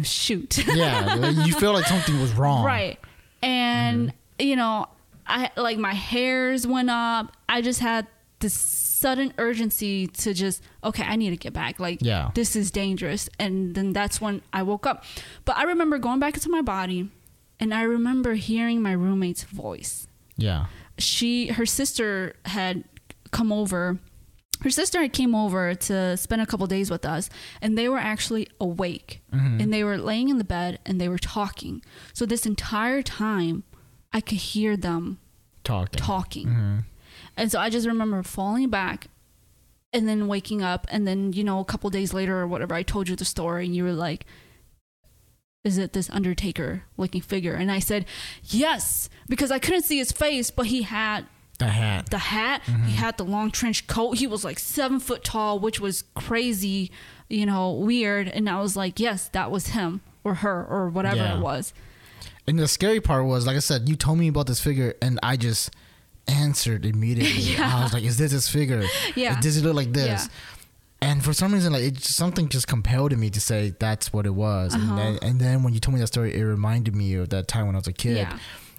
shoot. Yeah. you feel like something was wrong. right. And, Mm-hmm. you know, I like my hairs went up. I just had this sudden urgency to just, okay, I need to get back. Like, Yeah. this is dangerous. And then that's when I woke up. But I remember going back into my body and I remember hearing my roommate's voice. Yeah. She, her sister had come over. Her sister had came over to spend a couple days with us, and they were actually awake, Mhm. and they were laying in the bed and they were talking. So this entire time, I could hear them Talking. talking. Mm-hmm. And so I just remember falling back and then waking up. And then, you know, a couple days later or whatever, I told you the story and you were like, is it this Undertaker looking figure? And I said, yes, because I couldn't see his face, but he had The hat. the hat, he mm-hmm. had the long trench coat. He was like seven foot tall, which was crazy, you know, weird. And I was like, yes, that was him or her or whatever Yeah. it was. And the scary part was, like I said, you told me about this figure, and I just answered immediately. Yeah. I was like, "Is this this figure? Yeah. Does it look like this?" Yeah. And for some reason, like it just, something just compelled me to say that's what it was. Uh-huh. And, then, and then when you told me that story, it reminded me of that time when I was a kid Yeah.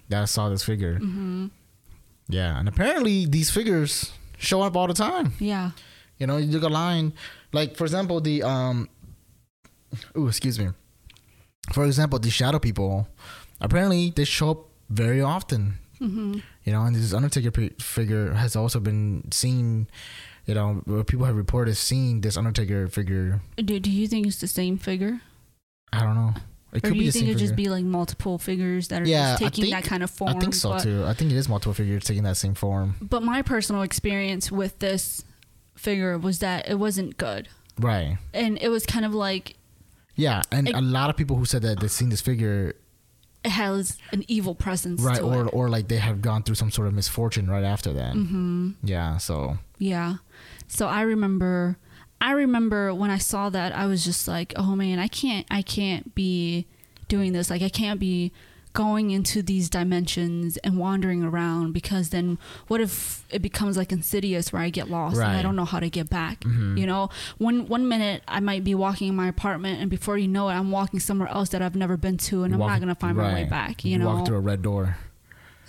that I saw this figure. hmm Yeah, and apparently these figures show up all the time. Yeah. You know, you look a line, like for example, the um, oh, excuse me. For example, the shadow people, apparently they show up very often. hmm You know, and this Undertaker figure has also been seen. You know, people have reported seeing this Undertaker figure. Do, do you think it's the same figure? I don't know. It or do you think it'd just be like multiple figures that are Yeah, just taking that kind of form? I think so but, too. I think it is multiple figures taking that same form. But my personal experience with this figure was that it wasn't good. Right. And it was kind of like Yeah, and It- a lot of people who said that they've seen this figure, it has an evil presence right, or it. or like they have gone through some sort of misfortune right after that. Mm-hmm. Yeah. So Yeah. So I remember I remember when I saw that I was just like, "Oh man, I can't I can't be doing this. Like I can't be going into these dimensions and wandering around because then what if it becomes like insidious where I get lost and I don't know how to get back? Mhm. You know, one one minute I might be walking in my apartment and before you know it I'm walking somewhere else that I've never been to and I'm walk- not going to find my way right. back, you, know. walk through a red door.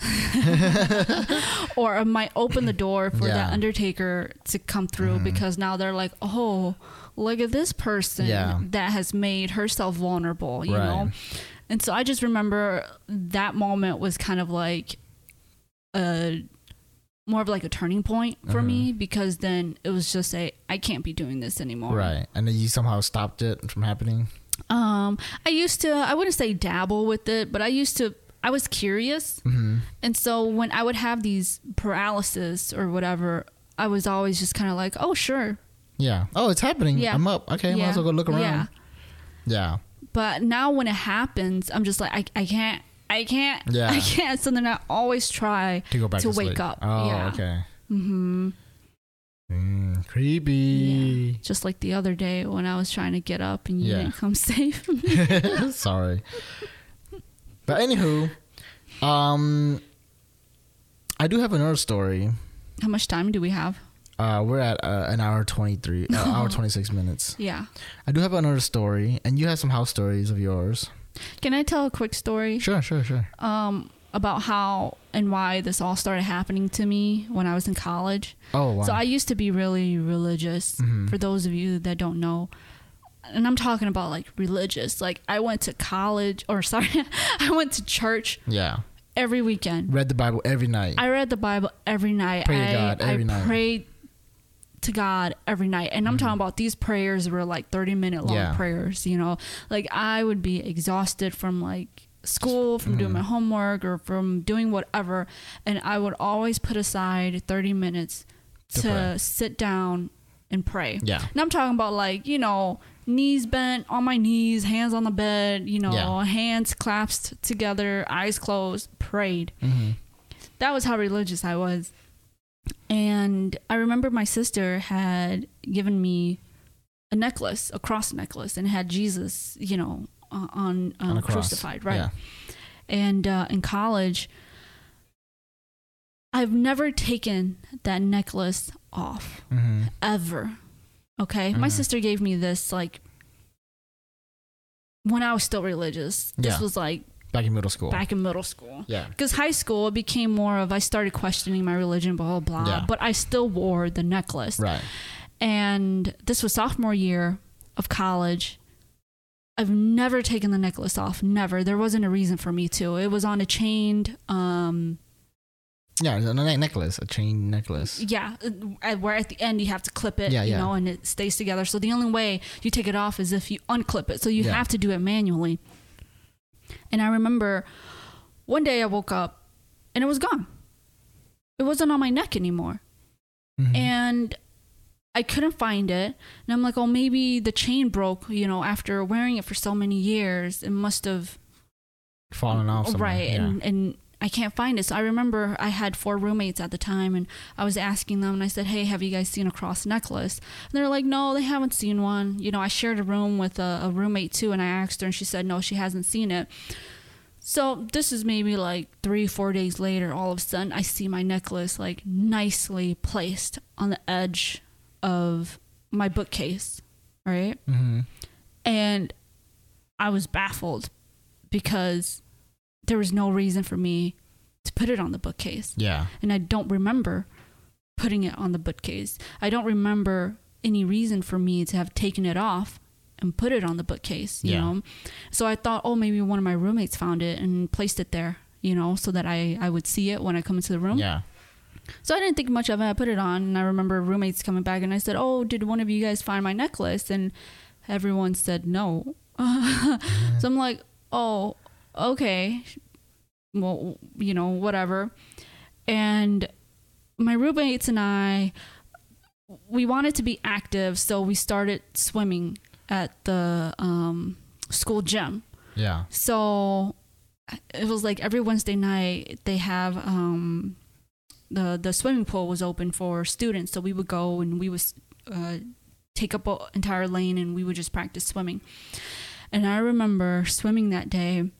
or I might open the door for Yeah. that undertaker to come through Mhm. because now they're like, oh, look at this person Yeah. that has made herself vulnerable, you Right. know? And so I just remember that moment was kind of like a more of like a turning point for me because then it was just a I can't be doing this anymore. Right, and then you somehow stopped it from happening. Um I used to I wouldn't say dabble with it, but I used to I was curious Mm-hmm. and so when I would have these paralysis or whatever, I was always just kind of like, oh, sure. Yeah. Oh, it's happening. Yeah. I'm up. Okay, might yeah. as well go look around. Yeah. Yeah. But now when it happens, I'm just like, I, I can't, I can't, Yeah. I can't. So then I always try. To go back To to, wake up. Oh, Yeah. okay. hmm Mm, creepy. Just like the other day when I was trying to get up and you Yeah. didn't come save me. Sorry. But anywho, um, I do have another story. How much time do we have? Uh, we're at uh, an hour twenty three, uh, hour twenty six minutes. Yeah. I do have another story, and you have some house stories of yours. Can I tell a quick story? Sure, sure, sure. Um, about how and why this all started happening to me when I was in college. Oh wow. So I used to be really religious. Mhm. For those of you that don't know, and I'm talking about like religious. Like I went to college, or sorry, I went to church yeah. every weekend. Read the Bible every night. I read the Bible every night. Pray to I, God every I night. prayed to God every night. And I'm Mhm. talking about these prayers were like 30 minute long Yeah. prayers, you know. Like I would be exhausted from like school, from doing Mhm. my homework or from doing whatever, and I would always put aside 30 minutes To to, sit down and pray. yeah. And I'm talking about like, you know, knees bent on my knees, hands on the bed, you know, Yeah. hands clasped together, eyes closed, prayed. hmm That was how religious I was. And I remember my sister had given me a necklace, a cross necklace, and had Jesus, you know, uh, on, um, On crucified, right? Yeah. And uh, in college, I've never taken that necklace off hmm ever. Okay. My Mhm. sister gave me this like when I was still religious. This Yeah. was like Back in middle school. back in middle school. Yeah. Because high school, it became more of I started questioning my religion, blah, blah, blah. Yeah. But I still wore the necklace. Right. And this was sophomore year of college. I've never taken the necklace off. Never. There wasn't a reason for me to. It was on a chained um, Yeah, it's a ne- necklace, a chain necklace. Yeah, uh, where at the end you have to clip it, Yeah, you yeah. know, and it stays together. So the only way you take it off is if you unclip it. So you Yeah. have to do it manually. And I remember one day I woke up and it was gone. It wasn't on my neck anymore. Mhm. And I couldn't find it. And I'm like, oh, maybe the chain broke, you know, after wearing it for so many years. It must have fallen off. somewhere. Right. Yeah. And, and I can't find it. So I remember I had four roommates at the time and I was asking them and I said, Hey, have you guys seen a cross necklace? And they're like, No, they haven't seen one. You know, I shared a room with a, a roommate too and I asked her and she said, No, she hasn't seen it. So this is maybe like three, four days later, all of a sudden I see my necklace like nicely placed on the edge of my bookcase. Right. Mhm. And I was baffled because there was no reason for me to put it on the bookcase. Yeah. And I don't remember putting it on the bookcase. I don't remember any reason for me to have taken it off and put it on the bookcase, you Yeah. know? So I thought, oh, maybe one of my roommates found it and placed it there, you know, so that I, I would see it when I come into the room. Yeah. So I didn't think much of it. I put it on, and I remember roommates coming back, and I said, "Oh, did one of you guys find my necklace?" And everyone said no. so I'm like, oh, okay. Well, you know, whatever. And my roommates and I, we wanted to be active, so we started swimming at the um, school gym. Yeah. So it was like every Wednesday night they have um, the the swimming pool was open for students, so we would go and we would uh, take up an entire lane and we would just practice swimming. And I remember swimming that day,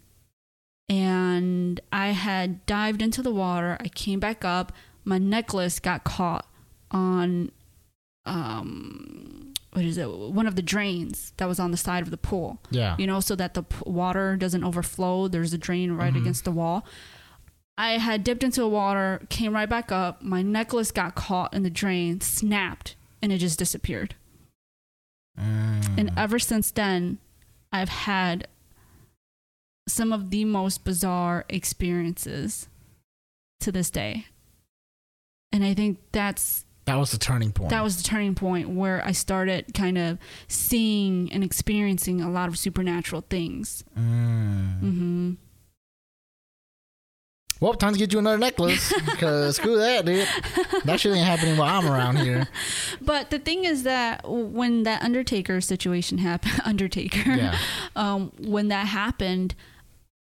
and I had dived into the water. I came back up. My necklace got caught on um what is it one of the drains that was on the side of the pool Yeah. you know, so that the p- water doesn't overflow. There's a drain right Mhm. against the wall. I had dipped into the water, came right back up. My necklace got caught in the drain, snapped, and it just disappeared. Mm. And ever since then, I've had some of the most bizarre experiences to this day. And I think that's that was the turning point. that was the turning point where I started kind of seeing and experiencing a lot of supernatural things. Mm. hmm Well, time to get you another necklace because screw that, dude. That shit ain't happening while I'm around here. But the thing is that when that Undertaker situation happened, Undertaker, Yeah. um, when that happened,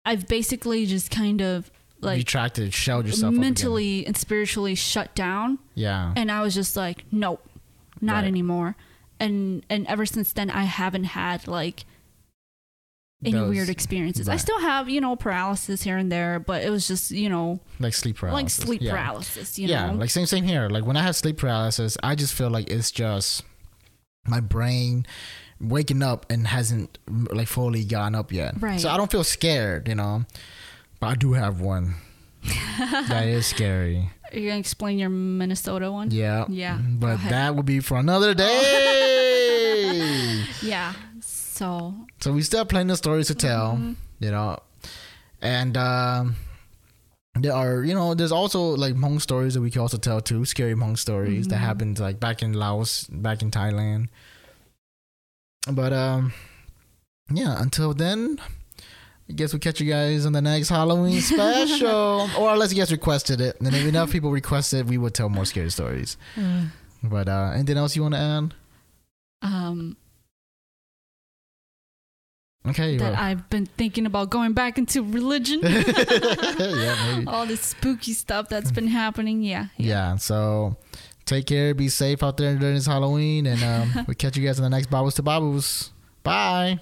I've basically just kind of like Retracted, shelled yourself mentally and spiritually shut down, Yeah. and I was just like, nope, not Right. anymore. And and ever since then, I haven't had like any Those- weird experiences. I still have you know paralysis here and there, but it was just you know Like sleep paralysis. like sleep yeah. paralysis. You yeah, know, like same same here. Like when I have sleep paralysis, I just feel like it's just my brain waking up and hasn't like fully gotten up yet. Right. So I don't feel scared, you know. But I do have one. that is scary. Are you gonna explain your Minnesota one? Yeah. Yeah, But that would be for another day. Yeah. So so we still have plenty of stories to tell, Mhm. you know. And um there are, you know, there's also like Hmong stories that we can also tell too, scary Hmong stories that Mhm. happened like back in Laos, back in Thailand. But um yeah, until then, I guess we'll catch you guys on the next Halloween special. or unless you guys requested it. And if enough people requested it, we would tell more scary stories. But uh anything else you want to add? um, Okay. that well. I've been thinking about going back into religion. yeah, maybe. All this spooky stuff that's been happening. Yeah. Yeah. So take care, be safe out there during this Halloween, and um, we'll catch you guys in the next Bobbles to Bobbles. Bye.